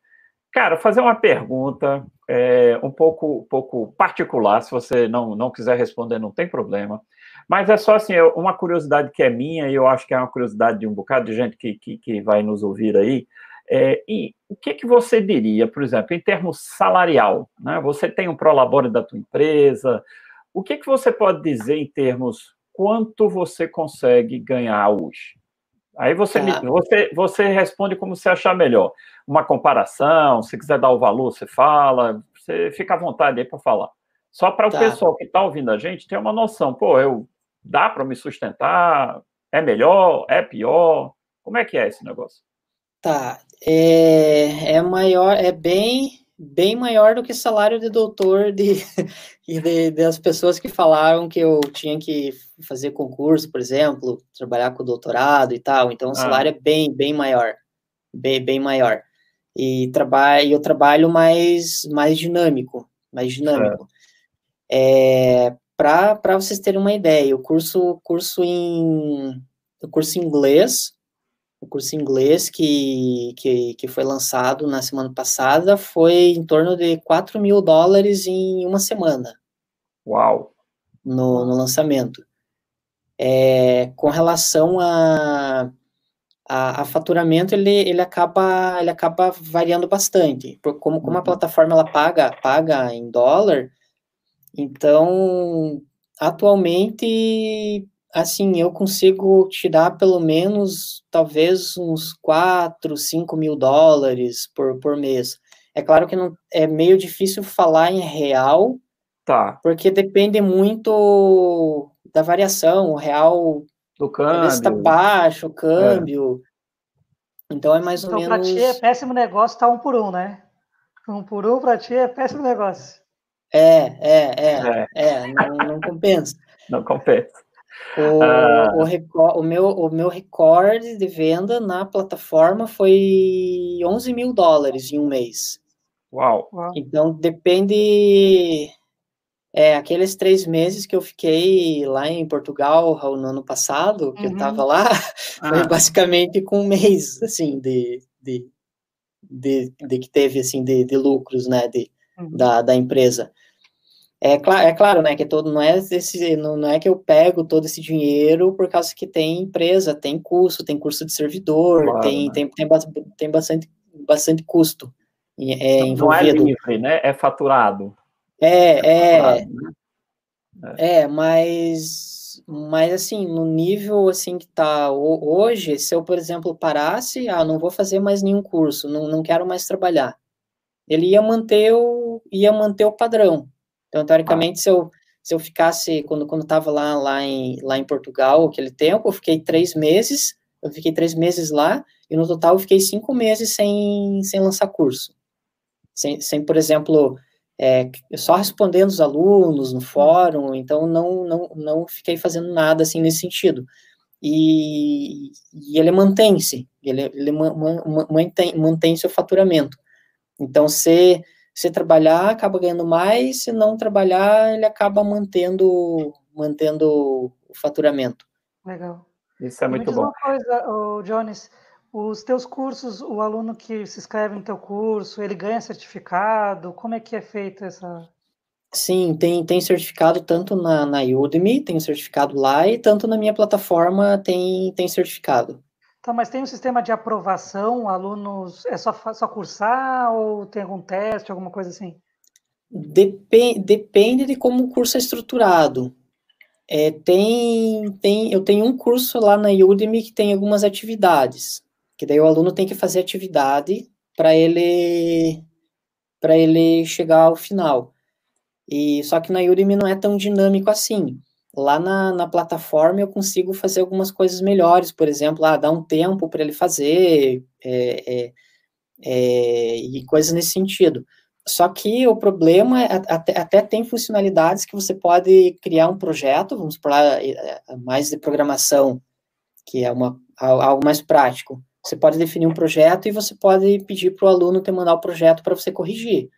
Cara, fazer uma pergunta é, um pouco, um pouco particular, se você não, não quiser responder, não tem problema. Mas é só assim, uma curiosidade que é minha, e eu acho que é uma curiosidade de um bocado de gente que, que, que vai nos ouvir aí. É, e o que, que você diria, por exemplo, em termos salarial? Né? Você tem um prolabore da tua empresa, o que, que você pode dizer em termos quanto você consegue ganhar hoje? Aí você, me, você, você responde como você achar melhor. Uma comparação, se quiser dar o valor, você fala, você fica à vontade aí para falar. Só para o tá. pessoal que está ouvindo a gente ter uma noção, pô, eu dá para me sustentar? É melhor? É pior? Como é que é esse negócio? Tá, é, é maior, é bem, bem maior do que salário de doutor de, (laughs) de, das pessoas que falaram que eu tinha que fazer concurso, por exemplo, trabalhar com doutorado e tal. Então, o ah. salário é bem, bem maior, bem, bem maior. E trabalho, eu trabalho mais, mais dinâmico, mais dinâmico. É, Para vocês terem uma ideia, o curso, curso em, o curso em inglês o curso inglês que, que, que foi lançado na semana passada foi em torno de 4 mil dólares em uma semana. Uau! No, no lançamento. É, com relação a, a, a, faturamento ele, ele acaba ele acaba variando bastante como como a uhum. plataforma ela paga paga em dólar então atualmente assim eu consigo tirar pelo menos talvez uns 4, 5 mil dólares por, por mês é claro que não é meio difícil falar em real tá porque depende muito da variação o real do câmbio. está baixo o câmbio. É. Então é mais então, ou menos. Então, para ti é péssimo negócio estar tá um por um, né? Um por um para ti é péssimo negócio. É, é, é, é, é não, não compensa. Não compensa. O, ah. o, o, meu, o meu recorde de venda na plataforma foi 11 mil dólares em um mês. Uau! Então depende é, aqueles três meses que eu fiquei lá em Portugal no ano passado, que uhum. eu estava lá, (laughs) ah. foi basicamente com um mês, assim, de, de, de, de que teve, assim, de, de lucros, né, de, uhum. da, da empresa. É, cl é claro, né, que todo, não é esse, não, não é que eu pego todo esse dinheiro por causa que tem empresa, tem custo, tem custo de servidor, claro, tem, né? tem, tem, tem bastante, bastante custo é, envolvido. Não é livre, né, é faturado. É, é, né? é, mas, mas assim, no nível assim que tá hoje, se eu, por exemplo, parasse, ah, não vou fazer mais nenhum curso, não, não quero mais trabalhar, ele ia manter o, ia manter o padrão. Então, teoricamente, se eu, se eu ficasse, quando, quando estava lá, lá, em, lá em Portugal, aquele tempo, eu fiquei três meses, eu fiquei três meses lá, e no total eu fiquei cinco meses sem, sem lançar curso. Sem, sem por exemplo, é, só respondendo os alunos no fórum, então não, não, não fiquei fazendo nada assim nesse sentido. E, e ele mantém-se, ele, ele mantém, mantém seu faturamento. Então, se, se trabalhar, acaba ganhando mais, se não trabalhar, ele acaba mantendo, mantendo o faturamento. Legal. Isso é muito bom. uma coisa, Jones, os teus cursos, o aluno que se inscreve no teu curso, ele ganha certificado? Como é que é feita essa... Sim, tem, tem certificado tanto na, na Udemy, tem certificado lá, e tanto na minha plataforma tem, tem certificado. Tá, mas tem um sistema de aprovação? Alunos, é só, só cursar ou tem algum teste, alguma coisa assim? Depende, depende de como o curso é estruturado. É, tem, tem, eu tenho um curso lá na Udemy que tem algumas atividades que daí o aluno tem que fazer atividade para ele para ele chegar ao final. E só que na Udemy não é tão dinâmico assim. Lá na, na plataforma eu consigo fazer algumas coisas melhores, por exemplo, ah, dar um tempo para ele fazer é, é, é, e coisas nesse sentido. Só que o problema é até, até, tem funcionalidades que você pode criar um projeto, vamos falar é, mais de programação, que é uma, algo mais prático. Você pode definir um projeto e você pode pedir para o aluno te mandar o projeto para você corrigir.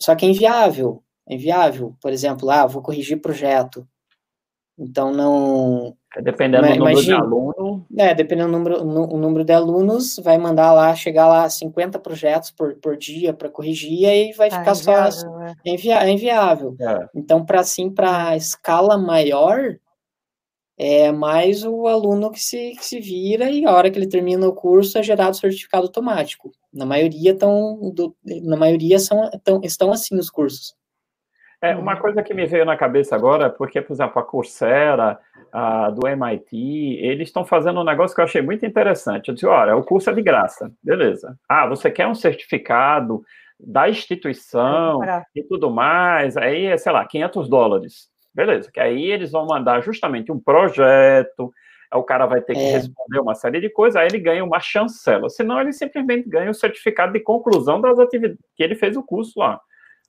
Só que é inviável. É inviável. Por exemplo, ah, vou corrigir projeto. Então não. É dependendo do número de alunos. É, dependendo do número, no, o número de alunos, vai mandar lá, chegar lá 50 projetos por, por dia para corrigir e aí vai ah, ficar é só. É. É, invia, é inviável. É. Então, para assim, para escala maior, é mais o aluno que se, que se vira e a hora que ele termina o curso é gerado certificado automático. Na maioria, tão, do, na maioria são, tão, estão assim os cursos. É, uma coisa que me veio na cabeça agora, porque, por exemplo, a Coursera, a, do MIT, eles estão fazendo um negócio que eu achei muito interessante. Eu disse, olha, o curso é de graça, beleza. Ah, você quer um certificado da instituição e tudo mais, aí é, sei lá, 500 dólares. Beleza, que aí eles vão mandar justamente um projeto, o cara vai ter que é. responder uma série de coisas, aí ele ganha uma chancela. Senão, ele simplesmente ganha o certificado de conclusão das atividades que ele fez o curso lá.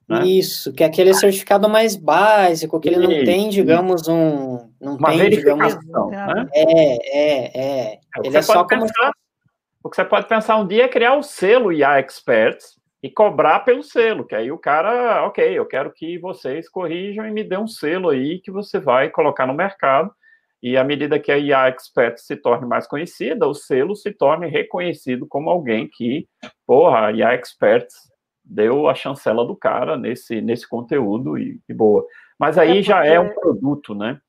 Né? Isso, que é aquele certificado mais básico, que ele não tem, digamos, um. Não uma tem, digamos. Né? É, é, é. é ele é só como. Pensar, o que você pode pensar um dia é criar o selo IA Experts, e cobrar pelo selo, que aí o cara, ok, eu quero que vocês corrijam e me dê um selo aí que você vai colocar no mercado, e à medida que a IA Expert se torne mais conhecida, o selo se torne reconhecido como alguém que, porra, a IA Expert deu a chancela do cara nesse, nesse conteúdo e, e boa. Mas aí é já é um produto, né?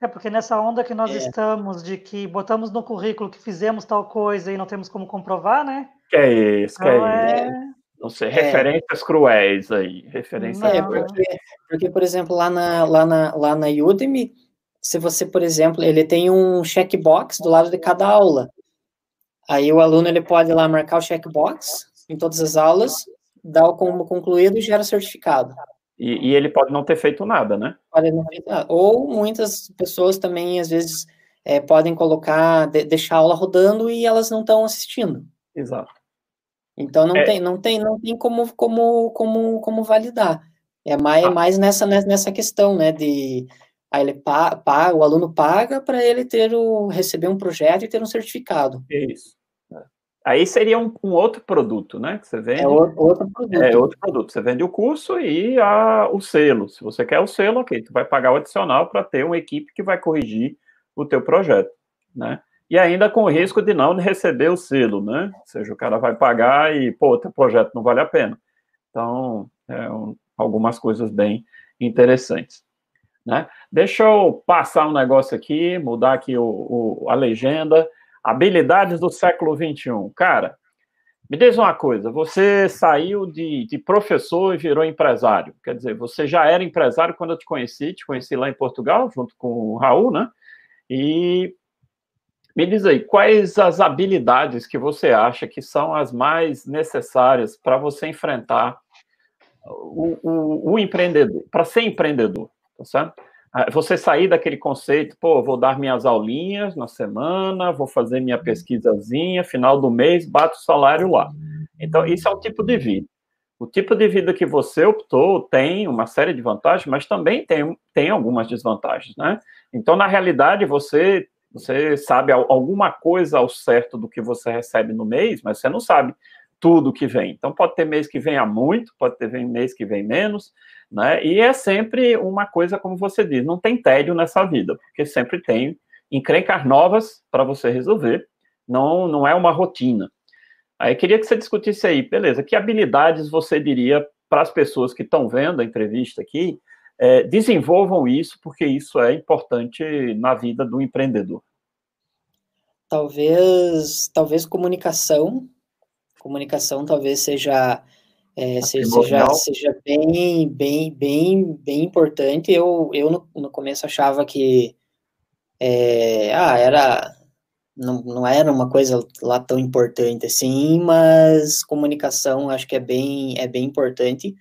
É porque nessa onda que nós é. estamos, de que botamos no currículo que fizemos tal coisa e não temos como comprovar, né? Que é isso, que então, é, é isso. Não sei, é. referências cruéis aí. Referências é, porque, porque, por exemplo, lá na, lá, na, lá na Udemy, se você, por exemplo, ele tem um checkbox do lado de cada aula. Aí o aluno ele pode ir lá marcar o checkbox em todas as aulas, dar o como concluído e gera certificado. E, e, ele pode não ter feito nada, né? Pode não ter nada. Ou muitas pessoas também, às vezes, é, podem colocar, de, deixar a aula rodando e elas não estão assistindo. Exato. Então não é. tem, não tem, não tem como, como, como, como validar. É mais, ah. mais nessa, nessa questão, né, de aí ele paga, o aluno paga para ele ter o receber um projeto e ter um certificado. Isso. Aí seria um, um, outro produto, né? Que você vende. É outro produto. É outro produto. Você vende o curso e a, o selo. Se você quer o selo, ok, tu vai pagar o adicional para ter uma equipe que vai corrigir o teu projeto, né? E ainda com o risco de não receber o selo, né? Ou seja, o cara vai pagar e, pô, teu projeto não vale a pena. Então, é um, algumas coisas bem interessantes. Né? Deixa eu passar um negócio aqui, mudar aqui o, o, a legenda. Habilidades do século XXI. Cara, me diz uma coisa: você saiu de, de, professor e virou empresário. Quer dizer, você já era empresário quando eu te conheci, te conheci lá em Portugal, junto com o Raul, né? E me diz aí, quais as habilidades que você acha que são as mais necessárias para você enfrentar o, o, o empreendedor, para ser empreendedor, tá certo? Ah, você sair daquele conceito, pô, vou dar minhas aulinhas na semana, vou fazer minha uhum. pesquisazinha, final do mês, bato o salário lá. Então, isso é um tipo de vida. O tipo de vida que você optou tem uma série de vantagens, mas também tem, tem algumas desvantagens, né? Então, na realidade, você, você sabe alguma coisa ao certo do que você recebe no mês, mas você não sabe tudo que vem. Então, pode ter mês que venha muito, pode ter mês que vem menos, né? E é sempre uma coisa, como você diz, não tem tédio nessa vida, porque sempre tem encrencas novas para você resolver, não, não é uma rotina. Aí queria que você discutisse aí, beleza, que habilidades você diria para as pessoas que estão vendo a entrevista aqui, é, desenvolvam isso, porque isso é importante na vida do empreendedor. Talvez, talvez comunicação, comunicação talvez seja é, seja, seja bem, bem, bem, bem importante. Eu, eu no, no começo achava que é, ah, era não, não era uma coisa lá tão importante assim, mas comunicação acho que é bem, é bem importante.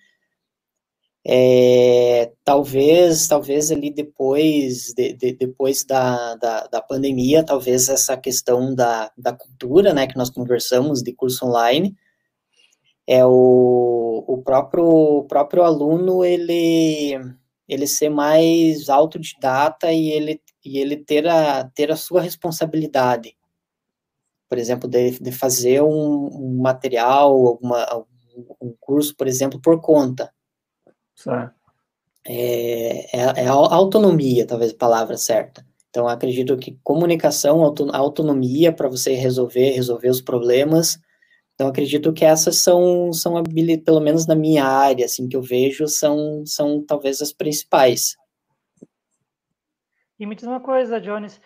É, talvez, talvez ali depois, de, de, depois da, da, da, pandemia, talvez essa questão da, da cultura, né, que nós conversamos de curso online, é o, o próprio, o próprio aluno, ele, ele ser mais autodidata e ele, e ele ter, a, ter a sua responsabilidade. Por exemplo, de, de fazer um, um material, alguma, um curso, por exemplo, por conta. Certo. É, é, é a autonomia, talvez a palavra certa. Então, acredito que comunicação, autonomia para você resolver, resolver os problemas, então, acredito que essas são, são pelo menos na minha área, assim, que eu vejo, são, são talvez as principais. E me diz uma coisa, Jones,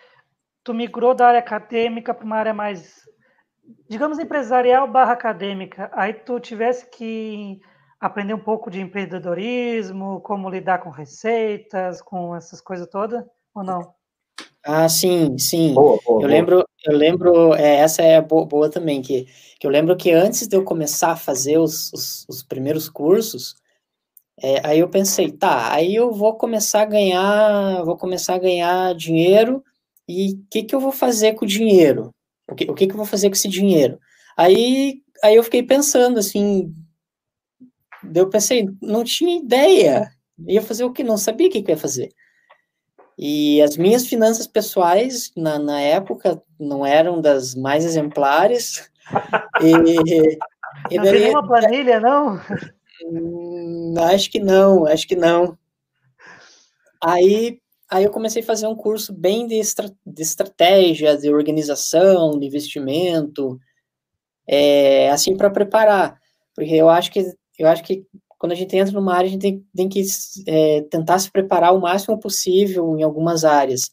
tu migrou da área acadêmica para uma área mais, digamos, empresarial barra acadêmica, aí tu tivesse que aprender um pouco de empreendedorismo, como lidar com receitas, com essas coisas todas, ou não? Ah, sim, sim. Boa, boa, eu boa. lembro, eu lembro, é, essa é boa, boa, também, que, que eu lembro que antes de eu começar a fazer os, os, os primeiros cursos, é, aí eu pensei, tá, aí eu vou começar a ganhar, vou começar a ganhar dinheiro, e o que, que eu vou fazer com o dinheiro? O que, o que, que eu vou fazer com esse dinheiro? Aí, aí eu fiquei pensando, assim, eu pensei, não tinha ideia, ia fazer o que? Não sabia o que, que ia fazer. E as minhas finanças pessoais, na, na época, não eram das mais exemplares. (laughs) e, e não daí, tem nenhuma planilha, não? Hum, acho que não, acho que não. Aí, aí eu comecei a fazer um curso bem de, estra, de estratégia, de organização, de investimento, é, assim, para preparar. Porque eu acho que eu acho que quando a gente entra numa área, a gente tem, tem que é, tentar se preparar o máximo possível em algumas áreas.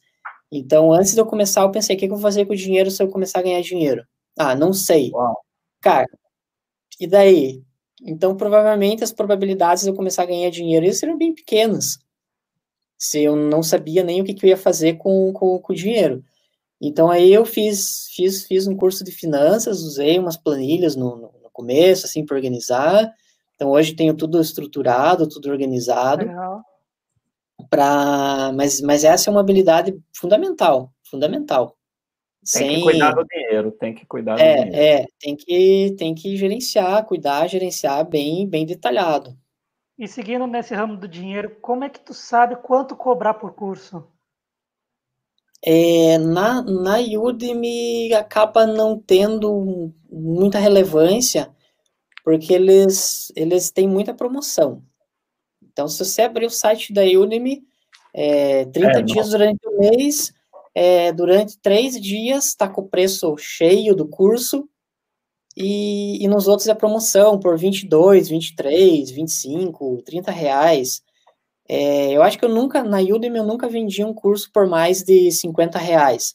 Então, antes de eu começar, eu pensei, o que, eu vou fazer com o dinheiro se eu começar a ganhar dinheiro? Ah, não sei. Uau. Cara, e daí? Então, provavelmente, as probabilidades de eu começar a ganhar dinheiro seriam bem pequenas. Se eu não sabia nem o que, que eu ia fazer com, com, com o dinheiro. Então, aí eu fiz, fiz, fiz um curso de finanças, usei umas planilhas no, no começo, assim, para organizar. Então, hoje tenho tudo estruturado, tudo organizado. Legal para mas, mas essa é uma habilidade fundamental, fundamental. Tem Sem... que cuidar do dinheiro, tem que cuidar é, do dinheiro. É, tem que, tem que gerenciar, cuidar, gerenciar bem, bem detalhado. E seguindo nesse ramo do dinheiro, como é que tu sabe quanto cobrar por curso? É, na, na Udemy acaba não tendo muita relevância, porque eles, eles têm muita promoção. Então, se você abrir o site da Udemy, é, 30 é, dias durante o mês, é, durante três dias está com o preço cheio do curso, e, e, nos outros é promoção por 22, 23, 25, 30 reais. É, eu acho que eu nunca, na Udemy, eu nunca vendi um curso por mais de 50 reais.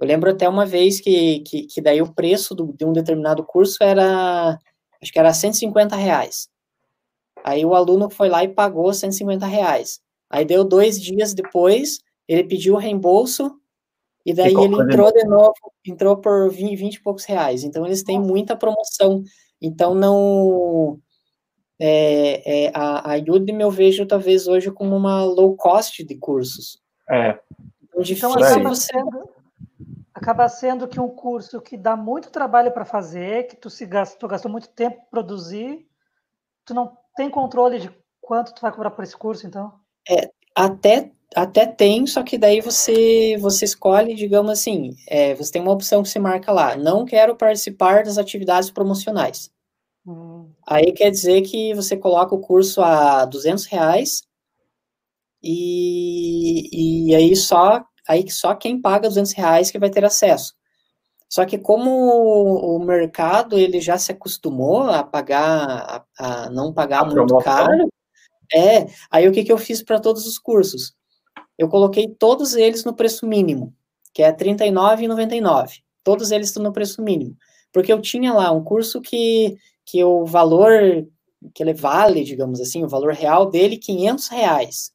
Eu lembro até uma vez que, que, que daí o preço do, de um determinado curso era, acho que era 150 reais. Aí o aluno foi lá e pagou 150 reais. Aí deu dois dias depois, ele pediu o reembolso, e daí ele entrou de novo, entrou por 20, 20 e poucos reais. Então eles têm muita promoção. Então não. É, é, a, a Udemy eu vejo talvez hoje como uma low cost de cursos. É. Então, então acaba sendo, acaba sendo que um curso que dá muito trabalho para fazer, que tu se gastou, gastou muito tempo para produzir, tu não tem controle de quanto tu vai cobrar por esse curso, então? É, até, até tem, só que daí você, você escolhe, digamos assim, é, você tem uma opção que você marca lá, não quero participar das atividades promocionais. Hum. Aí quer dizer que você coloca o curso a 200 reais e, e aí só aí só quem paga 200 reais que vai ter acesso. Só que como o mercado ele já se acostumou a pagar, a, a não pagar a muito promoção. caro, é, aí o que, que eu fiz para todos os cursos? Eu coloquei todos eles no preço mínimo, que é R$ 39,99. Todos eles estão no preço mínimo. Porque eu tinha lá um curso que, que o valor que ele vale, digamos assim, o valor real dele, 500 reais.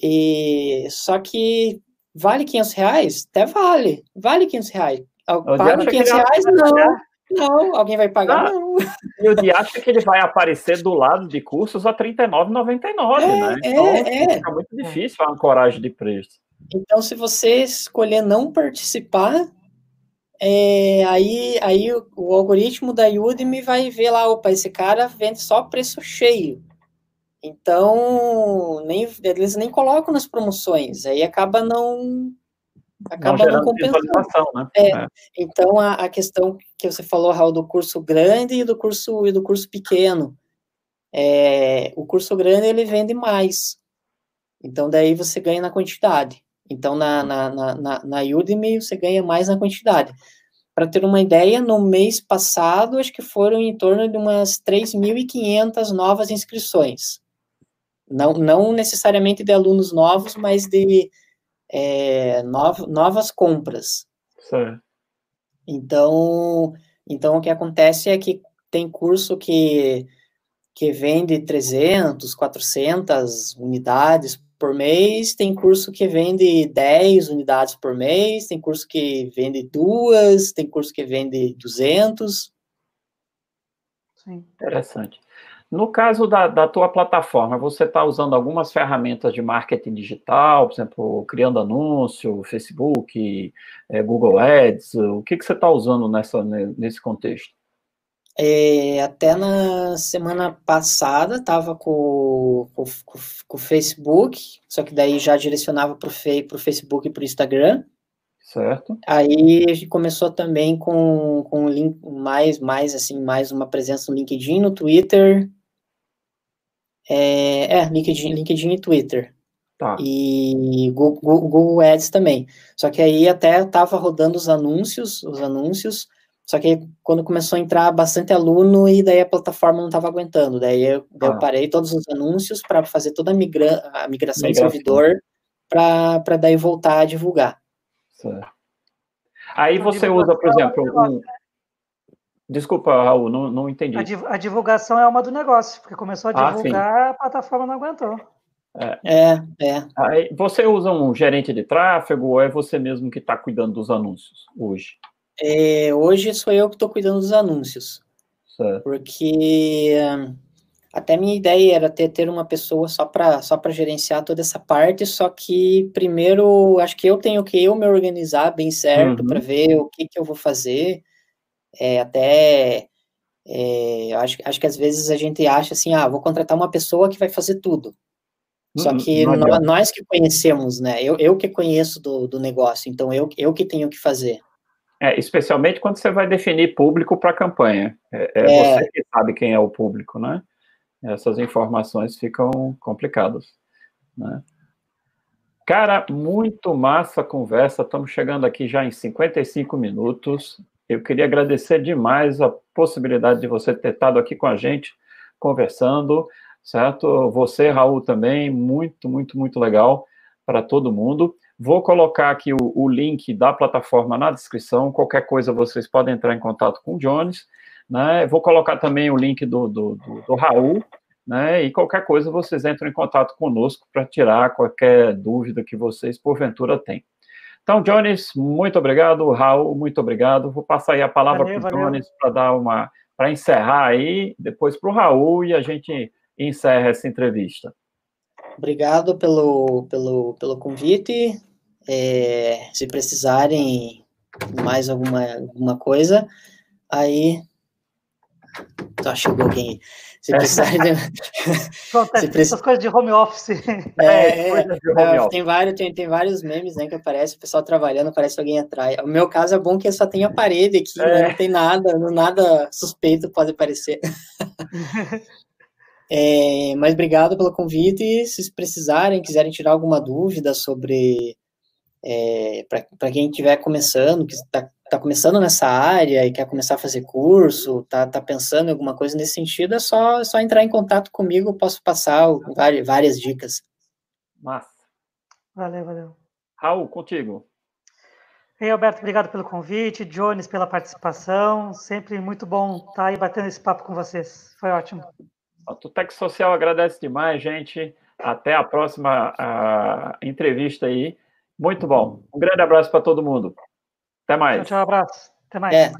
E, só que vale 500 reais? Até vale, vale 500 reais. Paga 500 reais? Não. Não, alguém vai pagar? Ah, não. E o dia acha que ele vai aparecer do lado de cursos a R$ 39,99, é, né? Então é, é. fica muito difícil a ancoragem de preço. Então, se você escolher não participar, é, aí, aí o, o, algoritmo da Udemy vai ver lá, opa, esse cara vende só preço cheio. Então, nem, eles nem colocam nas promoções, aí acaba não acaba não, não compensando. Né? É, é. Então, a, a, questão que você falou, Raul, do curso grande e do curso, e do curso pequeno. É, o curso grande, ele vende mais. Então, daí você ganha na quantidade. Então, na, na, na, na Udemy, você ganha mais na quantidade. Para ter uma ideia, no mês passado, acho que foram em torno de umas 3.500 novas inscrições. Não, não necessariamente de alunos novos, mas de é, nov, novas compras. Certo. Então, então, o que acontece é que tem curso que, que vende 300, 400 unidades por mês, tem curso que vende 10 unidades por mês, tem curso que vende duas, tem curso que vende 200. Sim. Interessante. No caso da, da tua plataforma, você está usando algumas ferramentas de marketing digital, por exemplo, criando anúncio, Facebook, é, Google Ads, o que, que você está usando nessa, nesse contexto? É, até na semana passada estava com, com, com, o Facebook, só que daí já direcionava para o Facebook e para o Instagram. Certo. Aí a gente começou também com, com link, mais, mais assim, mais uma presença no LinkedIn, no Twitter, é, é LinkedIn, LinkedIn e Twitter. Tá. E Google, Google Ads também. Só que aí até estava rodando os anúncios, os anúncios, só que quando começou a entrar bastante aluno e daí a plataforma não estava aguentando, daí eu, ah. eu, parei todos os anúncios para fazer toda a, migra, a migração, migração. do servidor para daí voltar a divulgar. Certo. Aí você usa, por exemplo, um... Desculpa, Raul, não, não entendi. A divulgação é uma do negócio, porque começou a ah, divulgar, ah, a plataforma não aguentou. É, é. é. Aí você usa um gerente de tráfego ou é você mesmo que está cuidando dos anúncios hoje? É, hoje sou eu que estou cuidando dos anúncios. Certo. Porque até minha ideia era ter, ter uma pessoa só para só gerenciar toda essa parte, só que primeiro acho que eu tenho que eu me organizar bem certo uhum. para ver o que, que eu vou fazer. É, até é, acho, acho que às vezes a gente acha assim, ah, vou contratar uma pessoa que vai fazer tudo. Só que nós, nós que conhecemos, né? Eu, eu que conheço do, do negócio, então eu, eu que tenho que fazer. É, especialmente quando você vai definir público para a campanha. É, é, é, você que sabe quem é o público, né? Essas informações ficam complicadas, né? Cara, muito massa a conversa. Estamos chegando aqui já em 55 minutos. Eu queria agradecer demais a possibilidade de você ter estado aqui com a gente conversando certo? Você, Raul, também, muito, muito, muito legal para todo mundo. Vou colocar aqui o, o, link da plataforma na descrição. Qualquer coisa vocês podem entrar em contato com o Jones. Né? Vou colocar também o link do, do, do, do Raul. Né? E qualquer coisa vocês entram em contato conosco para tirar qualquer dúvida que vocês porventura têm. Então, Jones, muito obrigado. Raul, muito obrigado. Vou passar aí a palavra para o Jones para dar uma para encerrar aí, depois para o Raul e a gente encerra essa entrevista. Obrigado pelo, pelo, pelo convite. É, se precisarem mais alguma, alguma coisa, aí. Tá, chegou alguém. Se precisarem. (laughs) Pronto, se essas coisas de home office. É, (laughs) é, é tem, vários, tem, tem vários memes né, que aparece, o pessoal trabalhando, parece alguém atrás. O meu caso é bom que só tem a parede aqui, né, é. né, não tem nada, nada suspeito pode aparecer. (laughs) É, mas obrigado pelo convite. Se precisarem, quiserem tirar alguma dúvida sobre. É, para quem estiver começando, que está tá começando nessa área e quer começar a fazer curso, está tá pensando em alguma coisa nesse sentido, é só, é só entrar em contato comigo, eu posso passar várias, várias dicas. Massa. Valeu, valeu. Raul, contigo. Ei, Alberto, obrigado pelo convite. Jones, pela participação. Sempre muito bom estar aí batendo esse papo com vocês. Foi ótimo. A Tutec Social agradece demais, gente. Até a próxima a, entrevista aí. Muito bom. Um grande abraço para todo mundo. Até mais. Tchau, tchau abraço. Até mais. É.